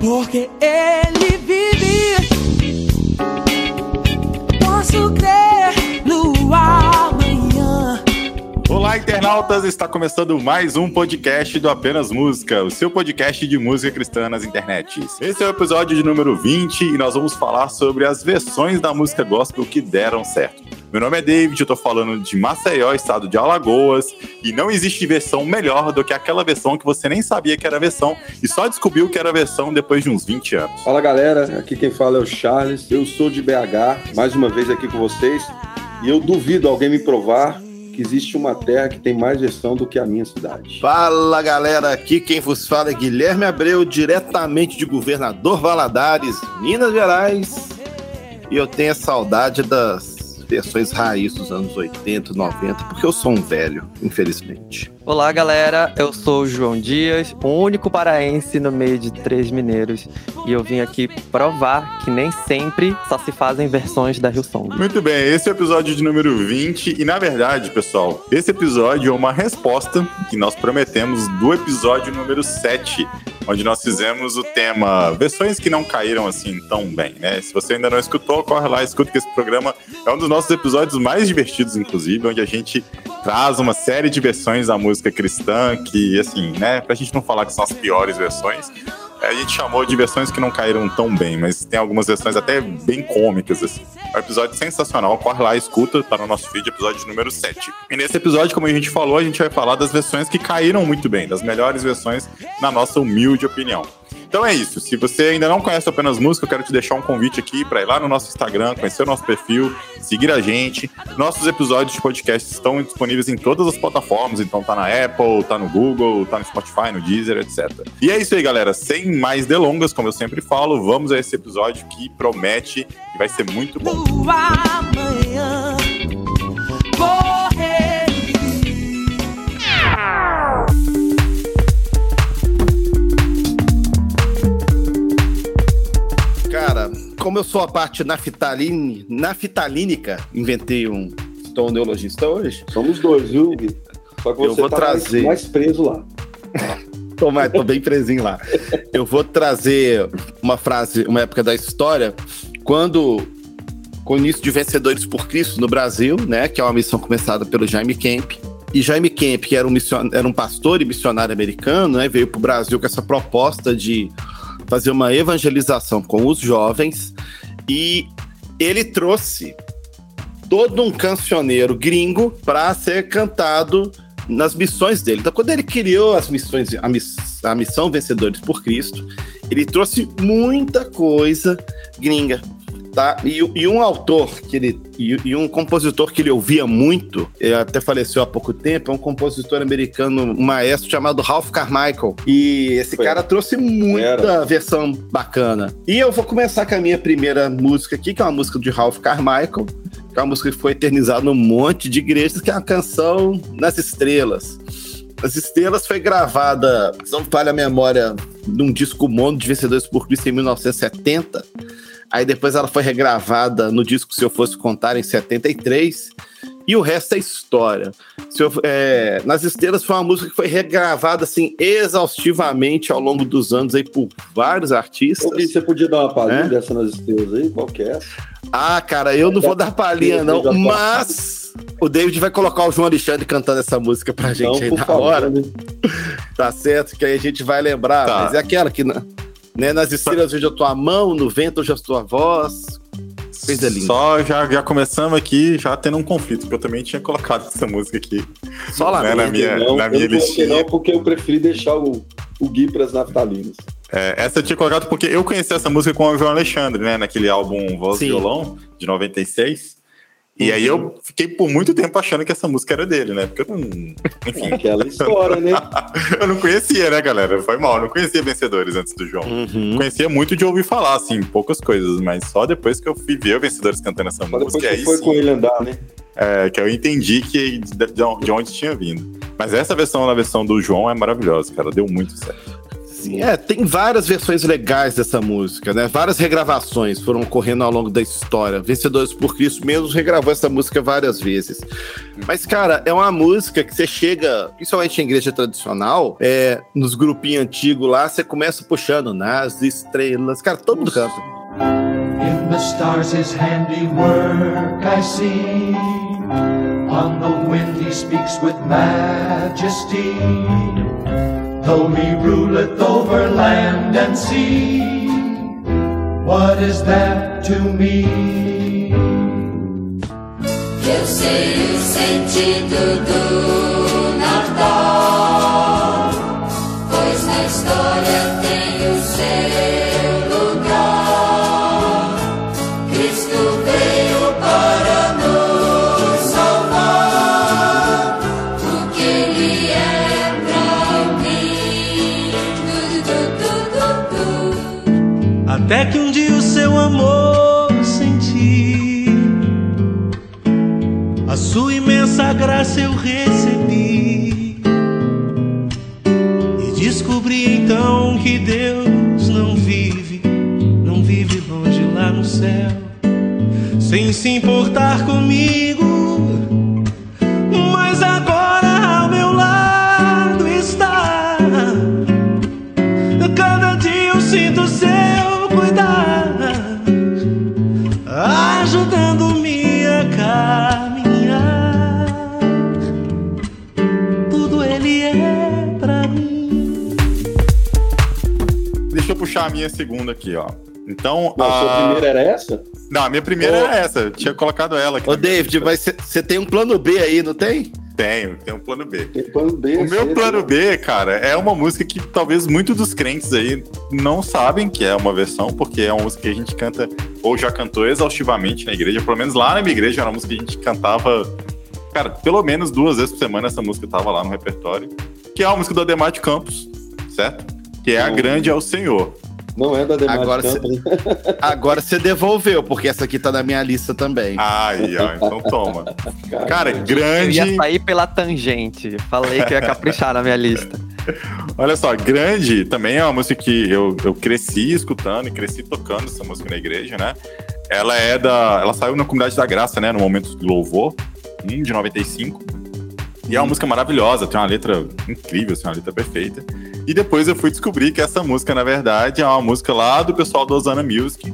Porque ele internautas! Está começando mais um podcast do Apenas Música, o seu podcast de música cristã nas internets. Esse é o episódio de número 20 e nós vamos falar sobre as versões da música gospel que deram certo. Meu nome é David, eu tô falando de Maceió, estado de Alagoas, e não existe versão melhor do que aquela versão que você nem sabia que era versão e só descobriu que era versão depois de uns 20 anos. Fala galera, aqui quem fala é o Charles, eu sou de BH, mais uma vez aqui com vocês, e eu duvido alguém me provar que existe uma terra que tem mais versão do que a minha cidade. Fala galera, aqui quem vos fala é Guilherme Abreu, diretamente de Governador Valadares, Minas Gerais. E eu tenho a saudade das versões raiz dos anos 80, 90, porque eu sou um velho, infelizmente. Olá, galera. Eu sou o João Dias, o único paraense no meio de três mineiros. E eu vim aqui provar que nem sempre só se fazem versões da Rio Song. Muito bem, esse é o episódio de número 20. E na verdade, pessoal, esse episódio é uma resposta que nós prometemos do episódio número 7, onde nós fizemos o tema versões que não caíram assim tão bem, né? Se você ainda não escutou, corre lá, escuta que esse programa é um dos nossos episódios mais divertidos, inclusive, onde a gente traz uma série de versões da música cristã que, assim, né, pra gente não falar que são as piores versões, a gente chamou de versões que não caíram tão bem, mas tem algumas versões até bem cômicas, assim. É um episódio sensacional, corre lá, escuta, tá no nosso feed, episódio número 7. E nesse episódio, como a gente falou, a gente vai falar das versões que caíram muito bem, das melhores versões, na nossa humilde opinião. Então é isso. Se você ainda não conhece apenas música, eu quero te deixar um convite aqui para ir lá no nosso Instagram, conhecer o nosso perfil, seguir a gente. Nossos episódios de podcast estão disponíveis em todas as plataformas, então tá na Apple, tá no Google, tá no Spotify, no Deezer, etc. E é isso aí, galera. Sem mais delongas, como eu sempre falo, vamos a esse episódio que promete e vai ser muito bom. Como eu sou a parte naftaline, naftalínica, inventei um. Estou um neologista hoje. Somos dois, viu, Gui? Só que Eu você vou tá trazer. mais, mais preso lá. Tô, mais, tô bem presinho lá. Eu vou trazer uma frase, uma época da história, quando com o início de Vencedores por Cristo no Brasil, né, que é uma missão começada pelo Jaime Kemp. E Jaime Kemp, que era um, mission, era um pastor e missionário americano, né, veio para o Brasil com essa proposta de fazer uma evangelização com os jovens e ele trouxe todo um cancioneiro gringo para ser cantado nas missões dele. Então, quando ele criou as missões, a, miss, a missão Vencedores por Cristo, ele trouxe muita coisa gringa. Tá? E, e um autor que ele e, e um compositor que ele ouvia muito, até faleceu há pouco tempo, é um compositor americano, um maestro chamado Ralph Carmichael. E esse Foi. cara trouxe muita Era. versão bacana. E eu vou começar com a minha primeira música aqui, que é uma música de Ralph Carmichael, que é uma música que foi eternizada num monte de igrejas, que é a canção Nas Estrelas. As Estrelas foi gravada, se não falha a memória, num disco mono de Vencedores por Cristo em 1970. Aí depois ela foi regravada no disco Se Eu Fosse Contar em 73. E o resto é história. Se eu- é, Nas Estrelas foi uma música que foi regravada assim exaustivamente ao longo dos anos aí por vários artistas. Ô, você podia dar uma palhinha É? dessa nas estrelas aí? Qual que é? Ah, cara, eu não vou dar palhinha, não, mas o David vai colocar o João Alexandre cantando essa música pra gente Então, aí por na favor, hora, né? tá certo? Que aí a gente vai lembrar. Tá. Mas é aquela que, né, nas estrelas hoje a tua mão, no vento hoje a tua voz. Coisa linda. Só já, já começamos aqui, já tendo um conflito, porque eu também tinha colocado essa música aqui. Só lá Né, na minha- não, na minha listinha. não, porque eu preferi deixar o, o Gui para as naftalinas. É, essa eu tinha colocado porque eu conheci essa música com o João Alexandre, né? Naquele álbum Voz e Sim. Violão, de 96. E aí eu fiquei por muito tempo achando que essa música era dele, né? Porque eu não. Enfim. Aquela história, né? eu não conhecia, né, galera? Foi mal, eu não conhecia Vencedores antes do João. Uhum. Conhecia muito de ouvir falar, assim, poucas coisas, mas só depois que eu fui ver o Vencedores cantando essa Só depois música, que aí foi sim, com ele andar, né? é, que eu entendi que de, de onde tinha vindo. Mas essa versão, na versão do João, é maravilhosa, cara. Deu muito certo. É, tem várias versões legais dessa música, né? Várias regravações foram ocorrendo ao longo da história. Vencedores por Cristo mesmo regravou essa música várias vezes. Mas, cara, é uma música que você chega, principalmente em igreja tradicional, é, nos grupinhos antigos lá, você começa puxando nas estrelas. Cara, todo mundo canta. In the stars his handiwork I see. On the wind he speaks with majesty. Though he ruleth over land and sea, what is that to me? Eu sei o sentido do Até que um dia o seu amor senti, a sua imensa graça eu recebi. E descobri então que Deus não vive, não vive longe lá no céu, sem se importar comigo. Puxar a minha segunda aqui, ó. Então, Não, a sua primeira era essa? Não, a minha primeira Ô. era essa. Eu tinha colocado ela aqui. Ô, David, lista. mas você tem um plano B aí, não tem? Tenho, tenho um plano B. Tem plano B. O meu plano né? B, cara, é uma música que talvez muitos dos crentes aí não sabem que é uma versão, porque é uma música que a gente canta, ou já cantou exaustivamente na igreja, pelo menos lá na minha igreja era uma música que a gente cantava, cara, pelo menos duas vezes por semana essa música tava lá no repertório, que é a música do Ademar de Campos, certo? Que é A. Grande é o Senhor. Não é da Demar Agora de cê- Campos. Agora você devolveu, porque essa aqui tá na minha lista também. Aí, ó, então toma. Cara, Eu grande. ia sair pela tangente. Falei que ia caprichar na minha lista. Olha só, Grande também é uma música que eu, eu cresci escutando e cresci tocando essa música na igreja, né? Ela é da. Ela saiu na Comunidade da Graça, né? No momento do louvor, um de 95. E é uma música maravilhosa, tem uma letra incrível, assim, uma letra perfeita. E depois eu fui descobrir que essa música, na verdade, é uma música lá do pessoal do Osana Music,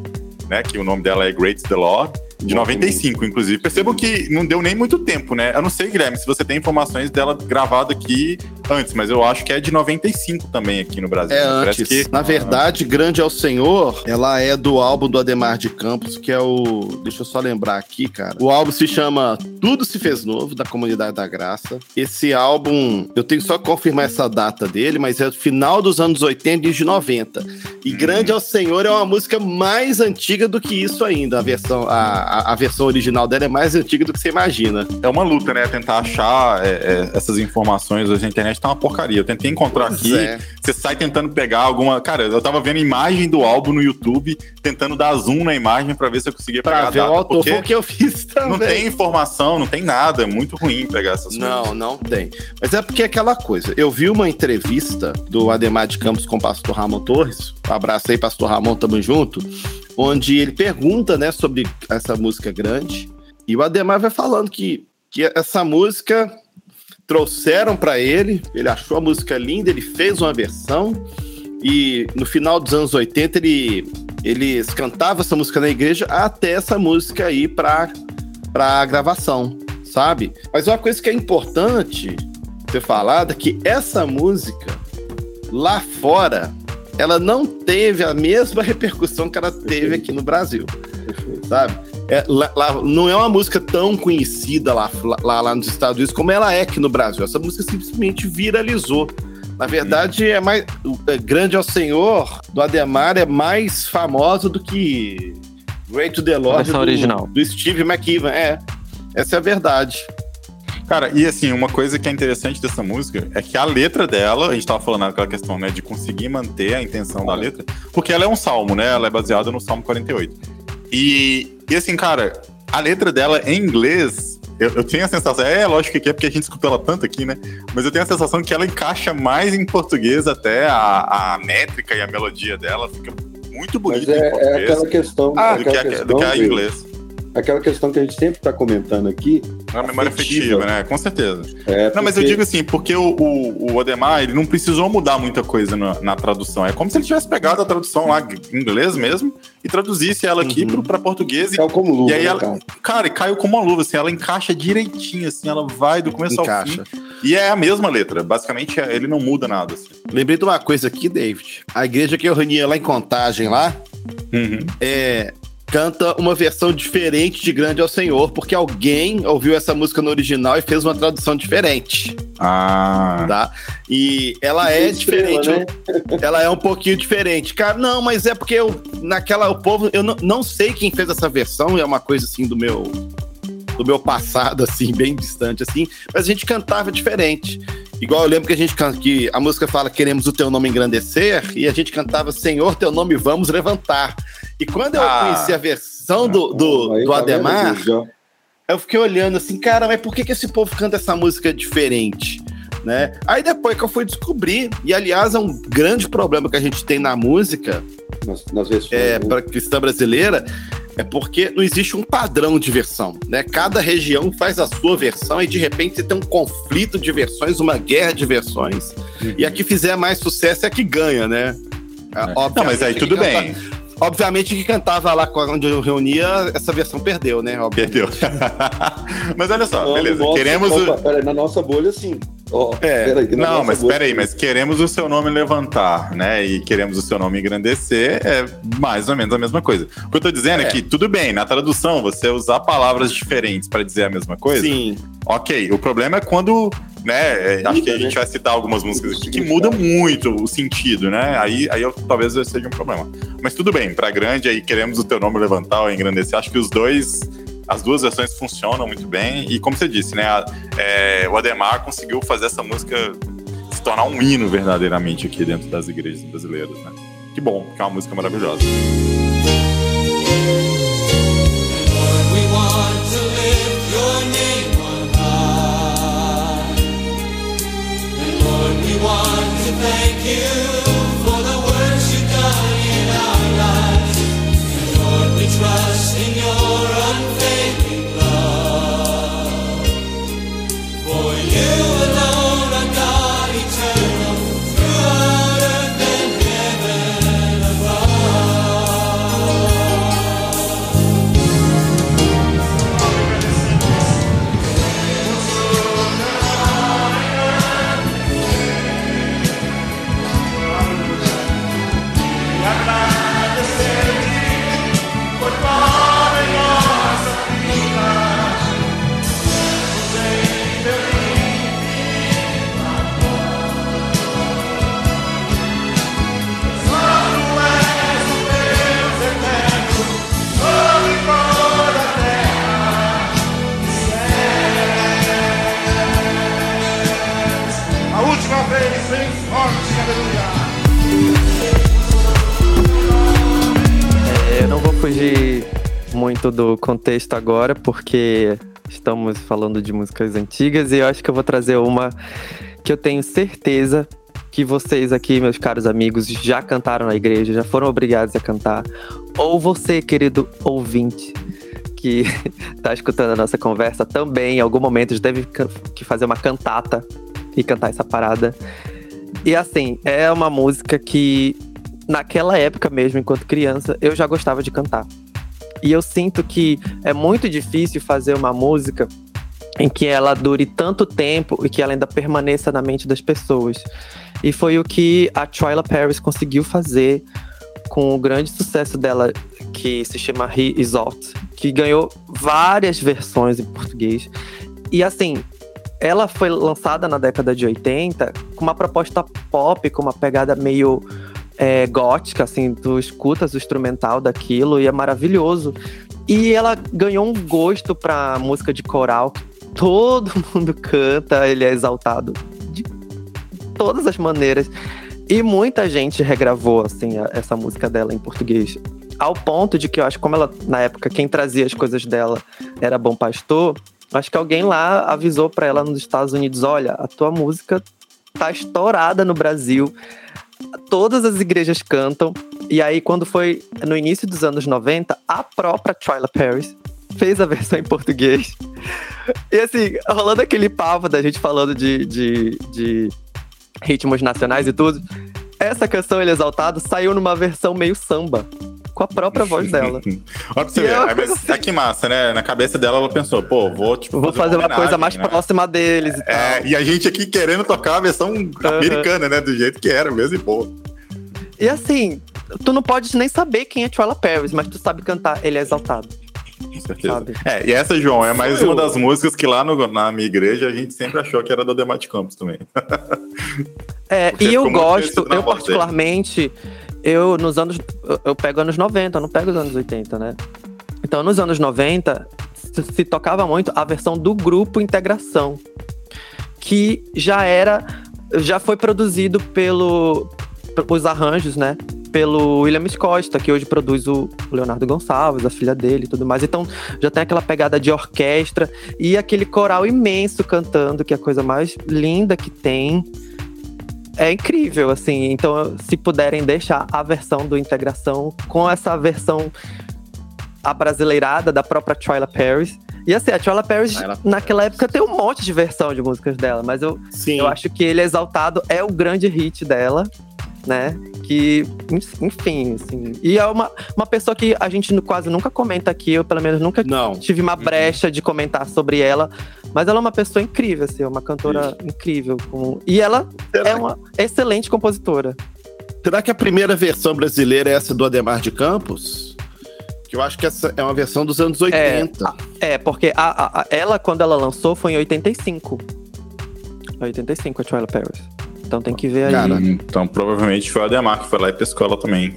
né? Que o nome dela é Great the Lord, de 95, inclusive. Percebam que não deu nem muito tempo, né? Eu não sei, Guilherme, se você tem informações dela gravada aqui antes, mas eu acho que é de 95 também aqui no Brasil. É né? Parece antes. que- Na verdade, Grande é o Senhor, ela é do álbum do Ademar de Campos, que é o. Deixa eu só lembrar aqui, cara. O álbum se chama Tudo Se Fez Novo, da Comunidade da Graça. Esse álbum, eu tenho só que confirmar essa data dele, mas é final dos anos 80 e de 90. E Grande é o Senhor é uma música mais antiga do que isso ainda. A versão, a, a, a versão original dela é mais antiga do que você imagina. É uma luta, né? Tentar achar é, é, essas informações hoje na internet tá uma porcaria. Eu tentei encontrar Pois aqui. é. Você sai tentando pegar alguma. Cara, eu tava vendo imagem do álbum no YouTube, tentando dar zoom na imagem pra ver se eu conseguia pegar Pra a ver data. o autor, porque foi o que eu fiz também. não tem informação, não tem nada. É muito ruim pegar essas coisas. Não, não tem. Mas é porque é aquela coisa. Eu vi uma entrevista do Ademar de Campos com o pastor Ramon Torres. Um abraço aí, pastor Ramon, tamo junto. Onde ele pergunta, né, sobre essa música grande. E o Ademar vai falando que, que essa música trouxeram pra ele, ele achou a música linda, ele fez uma versão. E no final dos anos 80, ele, eles cantavam essa música na igreja até essa música ir pra, pra gravação, sabe? Mas uma coisa que é importante ser falada é que essa música, lá fora, ela não teve a mesma repercussão que ela teve aqui no Brasil, sabe? É, lá- lá- não é uma música tão conhecida lá, lá, lá nos Estados Unidos como ela é aqui no Brasil. Essa música simplesmente viralizou. Na verdade, é mais. é, Grande ao Senhor do Ademar é mais famosa do que Great to the Lord do, original. do Steve McKeevan. É. Essa é a verdade. Cara, e assim, uma coisa que é interessante dessa música é que a letra dela, a gente tava falando naquela questão, né, de conseguir manter a intenção da letra, porque ela é um salmo, né? Ela é baseada no Salmo 48. E, e assim, cara, a letra dela em inglês, eu, eu tenho a sensação, é lógico que é porque a gente escutou ela tanto aqui, né? Mas eu tenho a sensação que ela encaixa mais em português até a, a métrica e a melodia dela fica muito Mas bonita é, em é português aquela questão. do, que aquela a, questão, do que a inglês. Aquela questão que a gente sempre está comentando aqui. É uma memória afetiva. afetiva, né? Com certeza. É Não, mas eu porque- digo assim, porque o, o, o Odemar, ele não precisou mudar muita coisa na, na tradução. É como se ele tivesse pegado a tradução lá em inglês mesmo e traduzisse ela aqui Uhum. pro, pra português. E, Caiu como luva, e aí né, ela, cara? cara, e caiu como uma luva, assim, ela encaixa direitinho, assim, ela vai do começo ao Encaixa. fim. E é a mesma letra. Basicamente, é- ele não muda nada. Assim. Lembrei de uma coisa aqui, David. A igreja que eu reunia lá em Contagem, lá, Uhum. é, canta uma versão diferente de Grande ao Senhor, porque alguém ouviu essa música no original e fez uma tradução diferente, Ah. tá? E ela é Estrela, diferente, né? ela é um pouquinho diferente. Cara, não, mas é porque eu, naquela, o povo, eu não, não sei quem fez essa versão, é uma coisa assim do meu do meu passado, assim, bem distante, assim, mas a gente cantava diferente. Igual eu lembro que a gente can- que a música fala queremos o teu nome engrandecer e a gente cantava Senhor teu nome vamos levantar. E quando eu Ah. conheci a versão do, do, do tá Ademar, eu fiquei olhando assim, cara, mas por que, que esse povo canta essa música diferente? Né? Aí depois que eu fui descobrir, e aliás é um grande problema que a gente tem na música, Nas, nas versões. é, né? para cristã brasileira, é porque não existe um padrão de versão, né? Cada região faz a sua versão e de repente você tem um conflito de versões, uma guerra de versões. E a que fizer mais sucesso é a que ganha, né? Ah, Não, mas aí tudo canta- bem. Obviamente que cantava lá onde eu reunia, essa versão perdeu, né? Obviamente. Perdeu. mas olha só, Não, beleza. nosso- Queremos o. opa, peraí, na nossa bolha, sim. Ó, É, peraí, que na Não, mas bolha, peraí, sim. mas queremos o seu nome levantar, né? E queremos o seu nome engrandecer é mais ou menos a mesma coisa. O que eu tô dizendo é, É. que, tudo bem, na tradução, você usar palavras diferentes para dizer a mesma coisa, Sim. ok. O problema é quando, né? é, acho que a gente vai citar algumas músicas aqui que muda muito o sentido, né? Aí, aí eu, talvez seja um problema. Mas tudo bem, pra grande aí queremos o teu nome levantar ou engrandecer. Acho que os dois. As duas versões funcionam muito bem. E como você disse, né? a- é, o Ademar conseguiu fazer essa música se tornar um hino verdadeiramente aqui dentro das igrejas brasileiras, né? Que bom, que é uma música maravilhosa. Trust in contexto agora, porque estamos falando de músicas antigas e eu acho que eu vou trazer uma que eu tenho certeza que vocês aqui, meus caros amigos, já cantaram na igreja, já foram obrigados a cantar. Ou você, querido ouvinte, que tá escutando a nossa conversa também, em algum momento já teve que fazer uma cantata e cantar essa parada. E assim, é uma música que naquela época mesmo, enquanto criança, eu já gostava de cantar. E eu sinto que é muito difícil fazer uma música em que ela dure tanto tempo e que ela ainda permaneça na mente das pessoas. E foi o que a Twyla Paris conseguiu fazer com o grande sucesso dela, que se chama He Is Out, que ganhou várias versões em português. E assim, ela foi lançada na década de 80 com uma proposta pop, com uma pegada meio é, gótica, assim, tu escutas o instrumental daquilo e é maravilhoso. E ela ganhou um gosto pra música de coral. Todo mundo canta, ele é exaltado de todas as maneiras. E muita gente regravou, assim, a- essa música dela em português. Ao ponto de que eu acho, como ela, na época, quem trazia as coisas dela era Bom Pastor, acho que alguém lá avisou pra ela nos Estados Unidos: olha, a tua música tá estourada no Brasil. Todas as igrejas cantam. E aí, quando foi no início dos anos 90, a própria Twyla Paris fez a versão em português. E assim, rolando aquele papo da gente falando de, de, de ritmos nacionais e tudo. Essa canção, Ele Exaltado, saiu numa versão meio samba. Com a própria voz dela. Olha pra você E ver. é uma mas coisa é que massa, né? Na cabeça dela, ela pensou, pô, vou, tipo, Vou fazer uma coisa homenagem, mais né? próxima deles e tal. É, e a gente aqui querendo tocar a versão americana, né? Do jeito que era mesmo, e pô. E assim, tu não pode nem saber quem é Twyla Paris, mas tu sabe cantar Ele é Exaltado. Com certeza. Sabe? É, e essa, João, é mais Sou uma das músicas que lá no- na minha igreja a gente sempre achou que era do Ademar de Campos também. É, Porque e eu gosto, eu voz dele. Eu nos anos. eu- pego anos 90, eu não pego os anos 80, né? Então, nos anos 90, se, se tocava muito a versão do grupo Integração, que já era. Já foi produzido pelo. Os arranjos, né? Pelo Williams Costa, que hoje produz o Leonardo Gonçalves, a filha dele e tudo mais. Então, já tem aquela pegada de orquestra e aquele coral imenso cantando, que é a coisa mais linda que tem. É incrível, assim. Então, se puderem deixar a versão do Integração com essa versão abrasileirada da própria Twyla Paris. E assim, a Twyla Paris, Twyla naquela época, tem um monte de versão de músicas dela, mas eu, Sim. eu acho que Ele Exaltado é o grande hit dela, né? Que, enfim, assim. E é uma, uma pessoa que a gente quase nunca comenta aqui, eu pelo menos nunca Não. tive uma brecha de comentar sobre ela. Mas ela é uma pessoa incrível, assim, é uma cantora incrível. com- E ela Será, é uma excelente compositora. será que a primeira versão brasileira é essa do Ademar de Campos? Que eu acho que essa é uma versão dos anos 80. É, porque a, a- a- ela, quando ela lançou, foi em 85. 85, a Twyla Paris. Então tem que ver aí. Cara, Então, provavelmente foi o Ademar que foi lá e pescou ela também.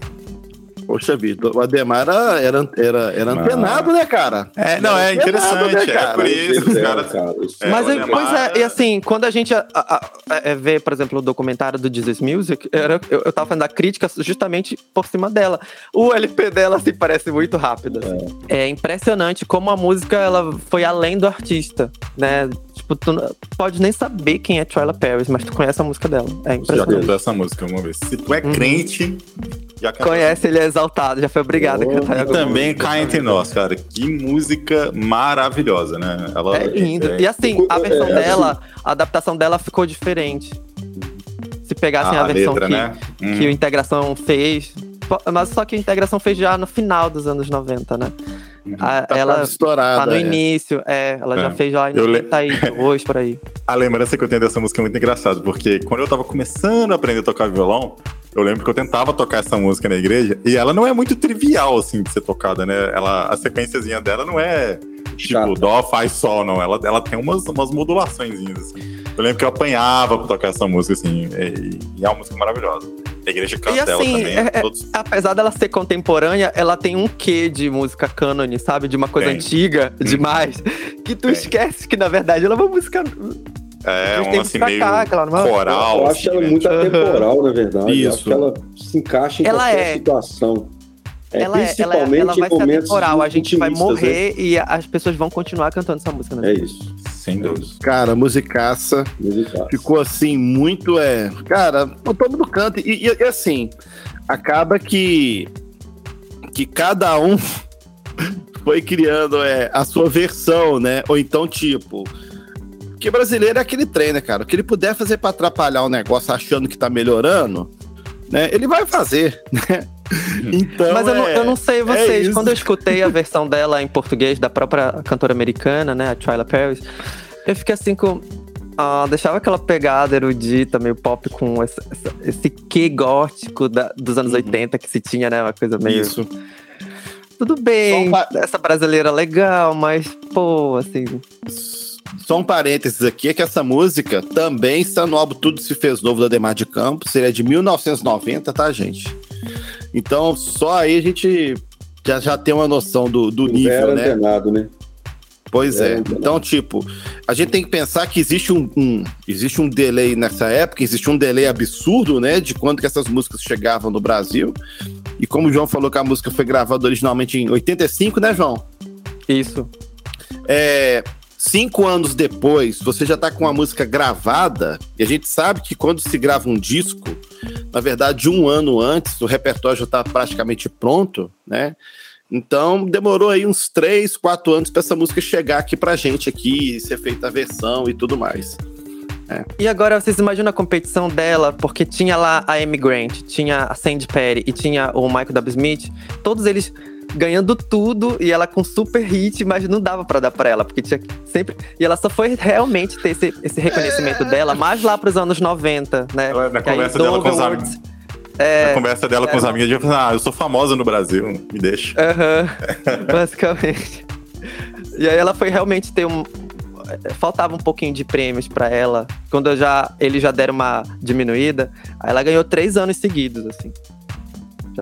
Poxa vida, o Ademar era, era, era, era antenado, né, cara? É, não, é antenado, interessante. né, É cara? por isso, os Dela, caras. cara, isso É, Mas, aí, Ademar pois é, é- e assim, quando a gente a- a- a- é, vê, por exemplo, o documentário do Jesus Music, era, eu, eu tava fazendo a crítica justamente por cima dela. O LP dela, assim, parece muito rápido. assim. É. impressionante como a música, ela foi além do artista, né? Tipo, tu não- pode nem saber quem é Twyla Paris, mas tu conhece a música dela. É Já impressionante. cantou essa música, vamos ver. Se tu é Uhum. crente, já. Conhece, ele é exaltado, já foi obrigado a Oh, cantar. em E também cai entre nós, cara. Que música maravilhosa, né? Ela É lindo. é- E assim, a É, versão assim- dela, a adaptação dela ficou diferente. Se pegassem a, a, versão letra, que, né? Hum. que o Integração fez. Mas só que a Integração fez já no final dos anos 90, né? A- Tá ela estourada. tá no é. início, é, ela já É. fez lá em Eu le- 92, por aí. A lembrança que eu tenho dessa música é muito engraçada, porque quando eu tava começando a aprender a tocar violão, eu lembro que eu tentava tocar essa música na igreja, e ela não é muito trivial, assim, de ser tocada, né? Ela, a sequenciazinha dela não é tipo Chata. dó, faz, sol, não. Ela, ela tem umas, umas modulações, assim. Eu lembro que eu apanhava pra tocar essa música, assim, e, e é uma música maravilhosa. A igreja canta E ela assim, também. é- é- todos- Apesar dela ser contemporânea, ela tem um quê de música cânone, sabe? De uma coisa Tem. antiga demais. Que tu Tem. esquece que, na verdade, ela é uma música. É, a gente um tem assim, que meio destacar, claro, mas- coral. Eu assim, acho ela né? muito atemporal, na verdade. Eu Isso. acho que ela se encaixa em Ela qualquer é. situação. É, ela, é, ela, é- principalmente ela vai em ser atemporal. A gente vai né? morrer e as pessoas vão continuar cantando essa música, né? É isso. Sem dúvida. Cara, musicaça. Musical. Ficou assim, muito é. Cara, todo mundo canta. E, e- e, assim, acaba que. Que cada um foi criando é, a sua versão, né? Ou então, tipo. Que brasileiro é aquele trem, né, cara? O que ele puder fazer pra atrapalhar o negócio achando que tá melhorando, né? Ele vai fazer, né? Então. Mas eu não, é- eu não sei é vocês, isso. quando eu escutei a versão dela em português, da própria cantora americana, né, a Twyla Paris, eu fiquei assim com... ah, deixava aquela pegada erudita, meio pop, com essa- esse quê gótico da- dos anos 80 que se tinha, né, uma coisa meio... Uhum. Isso. Tudo bem, Só um pa- essa brasileira legal, mas, pô, assim... Só um parênteses aqui, é que essa música também está no álbum Tudo Se Fez Novo da Demar de Campos, ele é de 1990, tá, gente? Então, só aí a gente já, já tem uma noção do, do nível, era né? antenado, né? Pois é. É, Então, tipo, a gente tem que pensar que existe um, um- existe um delay nessa época, existe um delay absurdo, né? De quando que essas músicas chegavam no Brasil. E como o João falou que a música foi gravada originalmente em 85, né, João? Isso. É, cinco anos depois, você já tá com a música gravada, e a gente sabe que quando se grava um disco, na verdade, um ano antes, o repertório já tá praticamente pronto, né? Então, demorou aí uns três, quatro anos para essa música chegar aqui pra gente aqui, ser feita a versão e tudo mais. E agora vocês imaginam a competição dela, porque tinha lá a Amy Grant, tinha a Sandy Perry e tinha o Michael W. Smith, todos eles ganhando tudo e ela com super hit, mas não dava pra dar pra ela, porque tinha sempre. E ela só foi realmente ter esse, esse reconhecimento dela mais lá pros anos 90, né? Ela- Na Que aí conversa dela com os amigos. É, Na conversa dela com os é. amigos, ela falou, ah, eu sou famosa no Brasil, me deixa. Aham, basicamente. E aí ela foi realmente ter um. Faltava um pouquinho de prêmios pra ela. Quando eu já, eles já deram uma diminuída, aí ela ganhou três anos seguidos, assim.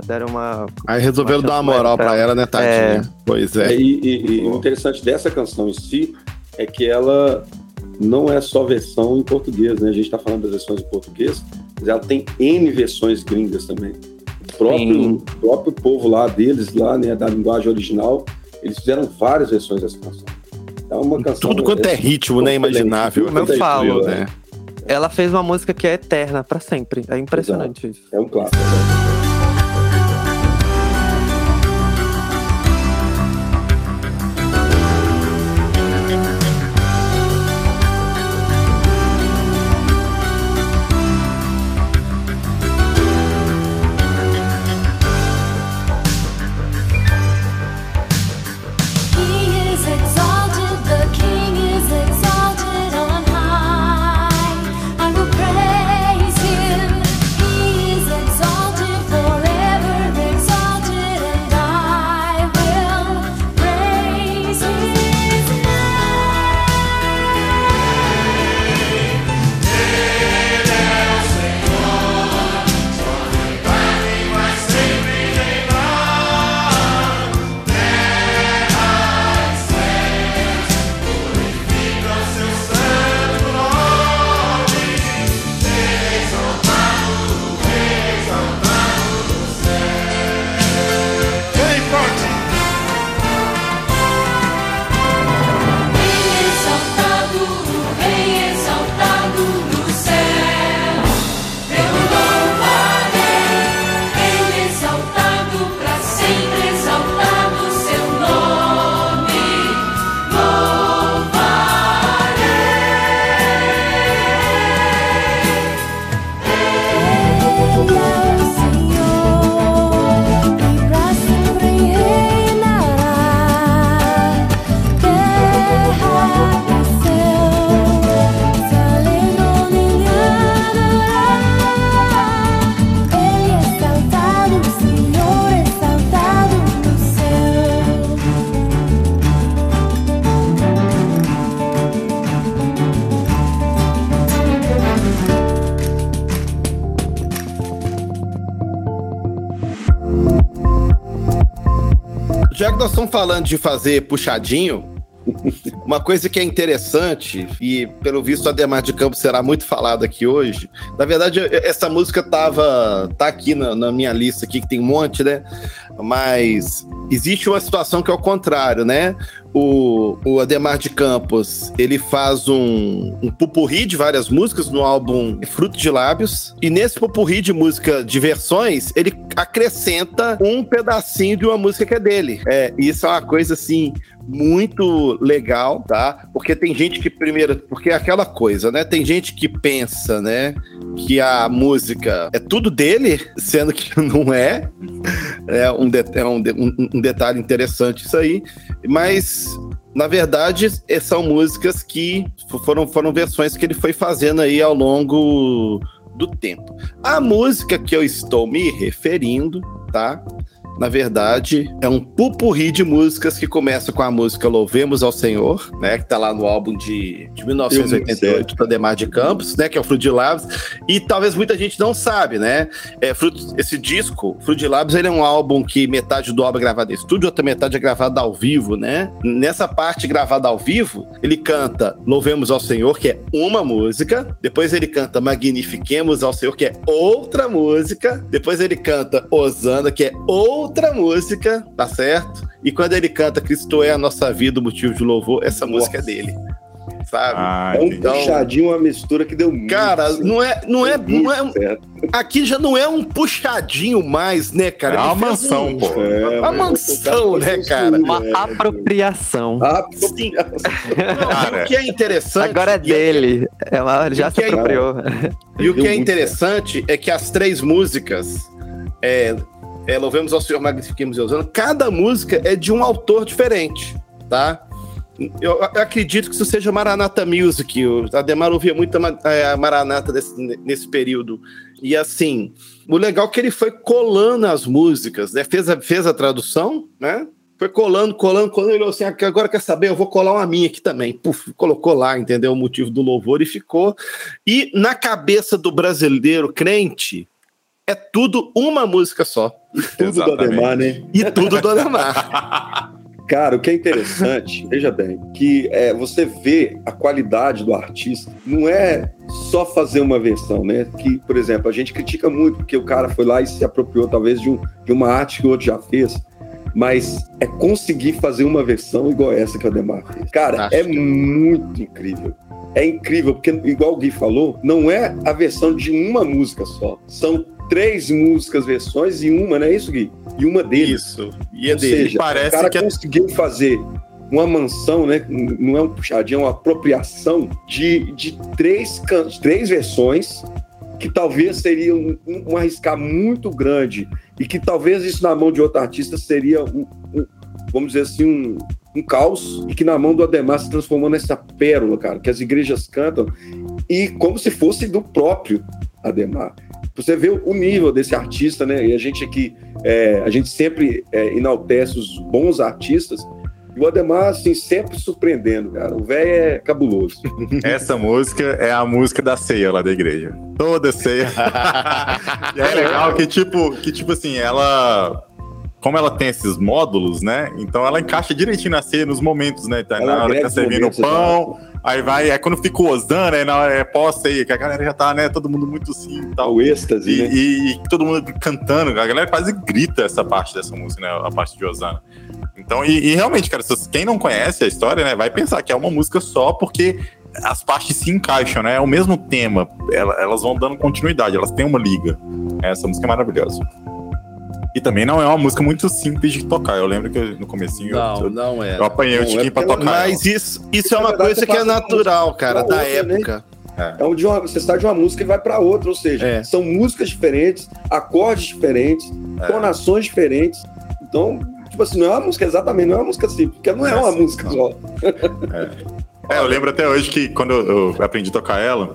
Deram uma. Aí resolveram Uma dar uma moral pra pra ela. né, tadinha? É. Pois É, é. e, e- e o interessante dessa canção em si é que ela não é só versão em português, né? A gente está falando das versões em português, mas ela tem N versões gringas também. O próprio, próprio povo lá deles, lá, né, da linguagem original, eles fizeram várias versões dessa canção. É uma canção. Tudo quanto é ritmo, né? Imaginável. Como eu Tudo falo, é, né? Ela fez uma música que é eterna pra sempre. É impressionante isso. É um clássico. Falando de fazer puxadinho, uma coisa que é interessante, e pelo visto a Ademar de Campos será muito falada aqui hoje. Na verdade, essa música tava, tá aqui na, na minha lista aqui, que tem um monte, né? Mas existe uma situação que é o contrário, né? O, o Ademar de Campos, ele faz um, um pupurri de várias músicas no álbum Fruto de Lábios. E nesse pupurri de música de versões, ele acrescenta um pedacinho de uma música que é dele. É, isso é uma coisa assim muito legal, tá? Porque tem gente que primeiro, porque é aquela coisa, né? Tem gente que pensa, né, que a música é tudo dele, sendo que não é. É um, de- é um, de- um- detalhe interessante isso aí, mas na verdade eh, são músicas que foram, foram versões que ele foi fazendo aí ao longo do tempo. A música que eu estou me referindo, tá? Na verdade, é um pupurri de músicas que começa com a música Louvemos ao Senhor, né? Que tá lá no álbum de, de 1988 do Ademar de Campos, né? Que é o Fruit de Labs. E talvez muita gente não sabe, né? É, esse disco, Fruit de Labs, ele é um álbum que metade do álbum é gravado em estúdio, outra metade é gravada ao vivo, né? Nessa parte gravada ao vivo, ele canta Louvemos ao Senhor, que é uma música. Depois ele canta Magnifiquemos ao Senhor, que é outra música. Depois ele canta Osana, que é outra música, tá certo? E quando ele canta Cristo é a nossa vida, o motivo de louvor, essa música é dele. Sabe? Ah, É um entendi. puxadinho, uma mistura que deu muito Cara, certo. não é, não é, não é, certo. aqui já não é um puxadinho mais, né, cara? É uma mansão, um- pô. É, Uma mansão, né, cara? Uma é. apropriação. Sim. Não, o que é interessante. Agora é e o- dele. Ela já se é- apropriou. E o que é muito interessante é que as três músicas, é, é, Louvemos ao Senhor, Magnifiquemos Osana, cada música é de um autor diferente, tá? Eu, eu acredito que isso seja Maranata Music. O Ademar ouvia muito a é, Maranata desse- nesse período. E assim, o legal é que ele foi colando as músicas, né? Fez a, fez a tradução, né? Foi colando, colando, colando. Ele olhou assim: "Ah, agora quer saber? Eu vou colar uma minha aqui também. Puf, colocou lá, entendeu? O motivo do louvor e ficou. E na cabeça do brasileiro crente, é tudo uma música só. Tudo do Exatamente. Ademar, né? E tudo do Ademar. Cara, o que é interessante, veja bem, que é, você vê a qualidade do artista. Não é só fazer uma versão, né? Que, por exemplo, a gente critica muito porque o cara foi lá e se apropriou talvez de, um, de uma arte que o outro já fez. Mas é conseguir fazer uma versão igual essa que o Ademar fez. Cara, é Fantástico. muito incrível. É incrível, porque, igual o Gui falou, não é a versão de uma música só. São três músicas, versões e uma, não é isso, Gui? E uma dele. Isso. E é Ou dele. seja, Parece o cara que é- conseguiu fazer uma mansão, né? Não é um puxadinho, é uma apropriação de, de três, can- três versões que talvez seria um, um arriscar muito grande e que talvez isso na mão de outro artista seria um, um- vamos dizer assim, um, um caos e que na mão do Ademar se transformou nessa pérola, cara, que as igrejas cantam e como se fosse do próprio Ademar. Você vê o nível desse artista, né? E a gente aqui, é, a gente sempre é, enaltece os bons artistas. E o Ademar, assim, sempre surpreendendo, cara. O velho é cabuloso. Essa música é a música da ceia lá da igreja. Toda ceia. e é legal que, tipo, que, tipo assim, ela. Como ela tem esses módulos, né? Então ela encaixa direitinho na ceia, nos momentos, né? Tá, Ela na hora que tá servindo o pão, aí vai, aí quando fica o Osana, aí na hora é pós-ceia, que a galera já tá, né? Todo mundo muito assim e tal. O êxtase, E, né? e- e todo mundo cantando, a galera quase grita essa parte dessa música, né? A parte de Osana. Então, e, e realmente, cara, quem não conhece a história, né, vai pensar que é uma música só, porque as partes se encaixam, né? É o mesmo tema, ela- elas vão dando continuidade, elas têm uma liga. Essa música é maravilhosa. E também não é uma música muito simples de tocar. Eu lembro que eu- no comecinho eu- Não, eu, não é. eu apanhei o Não, é Tiquinho pra porque ela- tocar. Mas isso, isso é Na uma verdade, coisa que é natural, cara, pra da outra, né? época. É um de uma, você está de uma música e vai para outra, ou seja, É. são músicas diferentes, acordes diferentes, É. tonações diferentes. Então, tipo assim, não é uma música exatamente, não é uma música simples, porque não é é uma música não. só. É, eu lembro até hoje que quando eu, eu aprendi a tocar ela,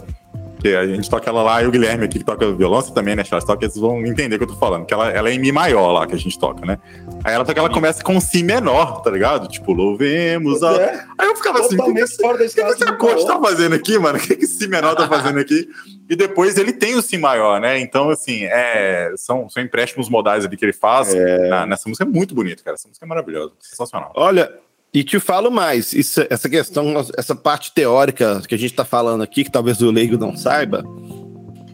que a gente toca ela lá, e o Guilherme aqui que toca violão, você também, né, Charles? Toca, vocês vão entender o que eu tô falando, que ela, ela é em Mi maior lá que a gente toca, né? Aí ela, ela começa com Si menor, tá ligado? Tipo, louvemos a... É, Aí eu ficava assim, o que, que, que, que acorde tá fazendo aqui, mano? O que, que esse Si menor tá fazendo aqui? E depois ele tem o Si maior, né? Então, assim, é, são, são empréstimos modais ali que ele faz na- nessa música. É muito bonito, cara. Essa música é maravilhosa, sensacional. Olha, e te falo mais, isso- essa questão, essa parte teórica que a gente tá falando aqui, que talvez o leigo não saiba,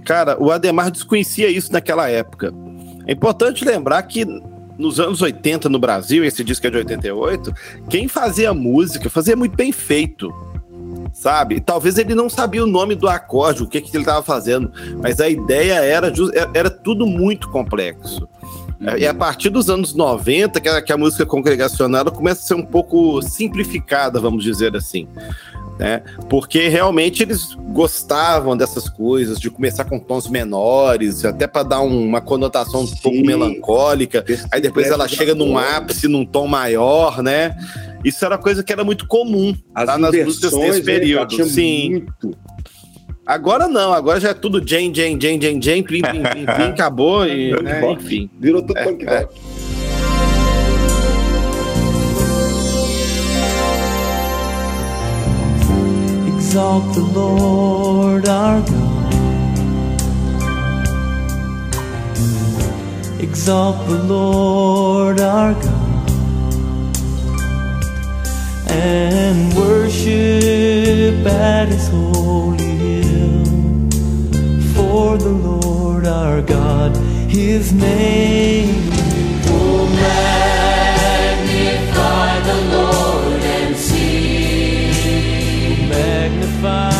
cara, o Ademar desconhecia isso naquela época. É importante lembrar que nos anos 80 no Brasil, esse disco é de 88, quem fazia música fazia muito bem feito. Sabe? Talvez ele não sabia o nome do acorde, o que, que ele estava fazendo, mas a ideia era, era tudo muito complexo. É, E a partir dos anos 90, que a, que a música congregacional ela começa a ser um pouco simplificada, vamos dizer assim. Né? Porque realmente eles gostavam dessas coisas, de começar com tons menores, até para dar um- uma conotação um Sim. pouco melancólica. Aí depois ela chega num ápice, num tom maior, né? Isso era coisa que era muito comum As tá nas músicas inversões, desse né, período. Sim. muito. Agora não, agora já é tudo Jane, Jane, Jane, Jane, Jane, plim, plim, plim, plim, acabou e, né, enfim. Virou tudo punk é, é, rock. Exalt the Lord our God. Exalt the Lord our God. And worship at his holy For the Lord our God, his name. Oh, magnify the Lord and sing. Magnify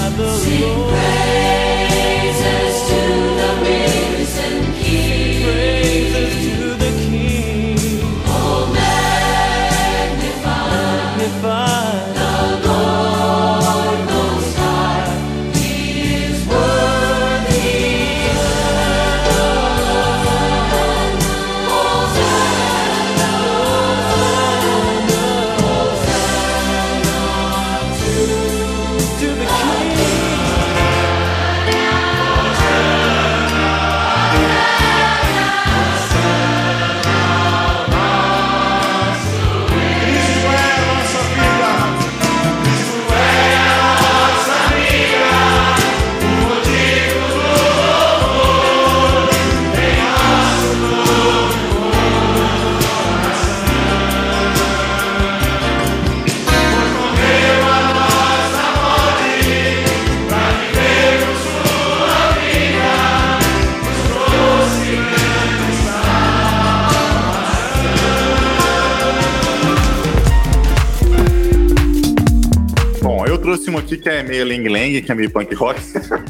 Lang, que é meio punk rock,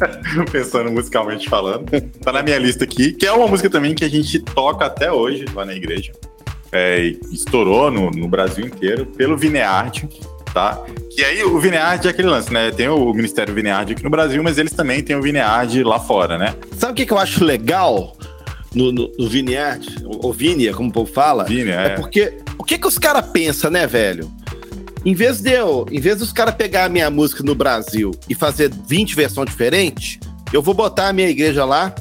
pensando musicalmente falando. Tá na minha lista aqui, que é uma música também que a gente toca até hoje lá na igreja. É, estourou no, no Brasil inteiro pelo Vineard, tá? Que aí o Vineard é aquele lance, né? Tem o Ministério Vineard aqui no Brasil, mas eles também têm o Vineard lá fora, né? Sabe o que, que eu acho legal no, no, no Vineyard, ou Vinia, como o povo fala? Vinia, É é. porque o que que os caras pensam, né, velho? Em vez de eu, em vez dos caras pegar a minha música no Brasil e fazer 20 versões diferentes, eu vou botar a minha igreja lá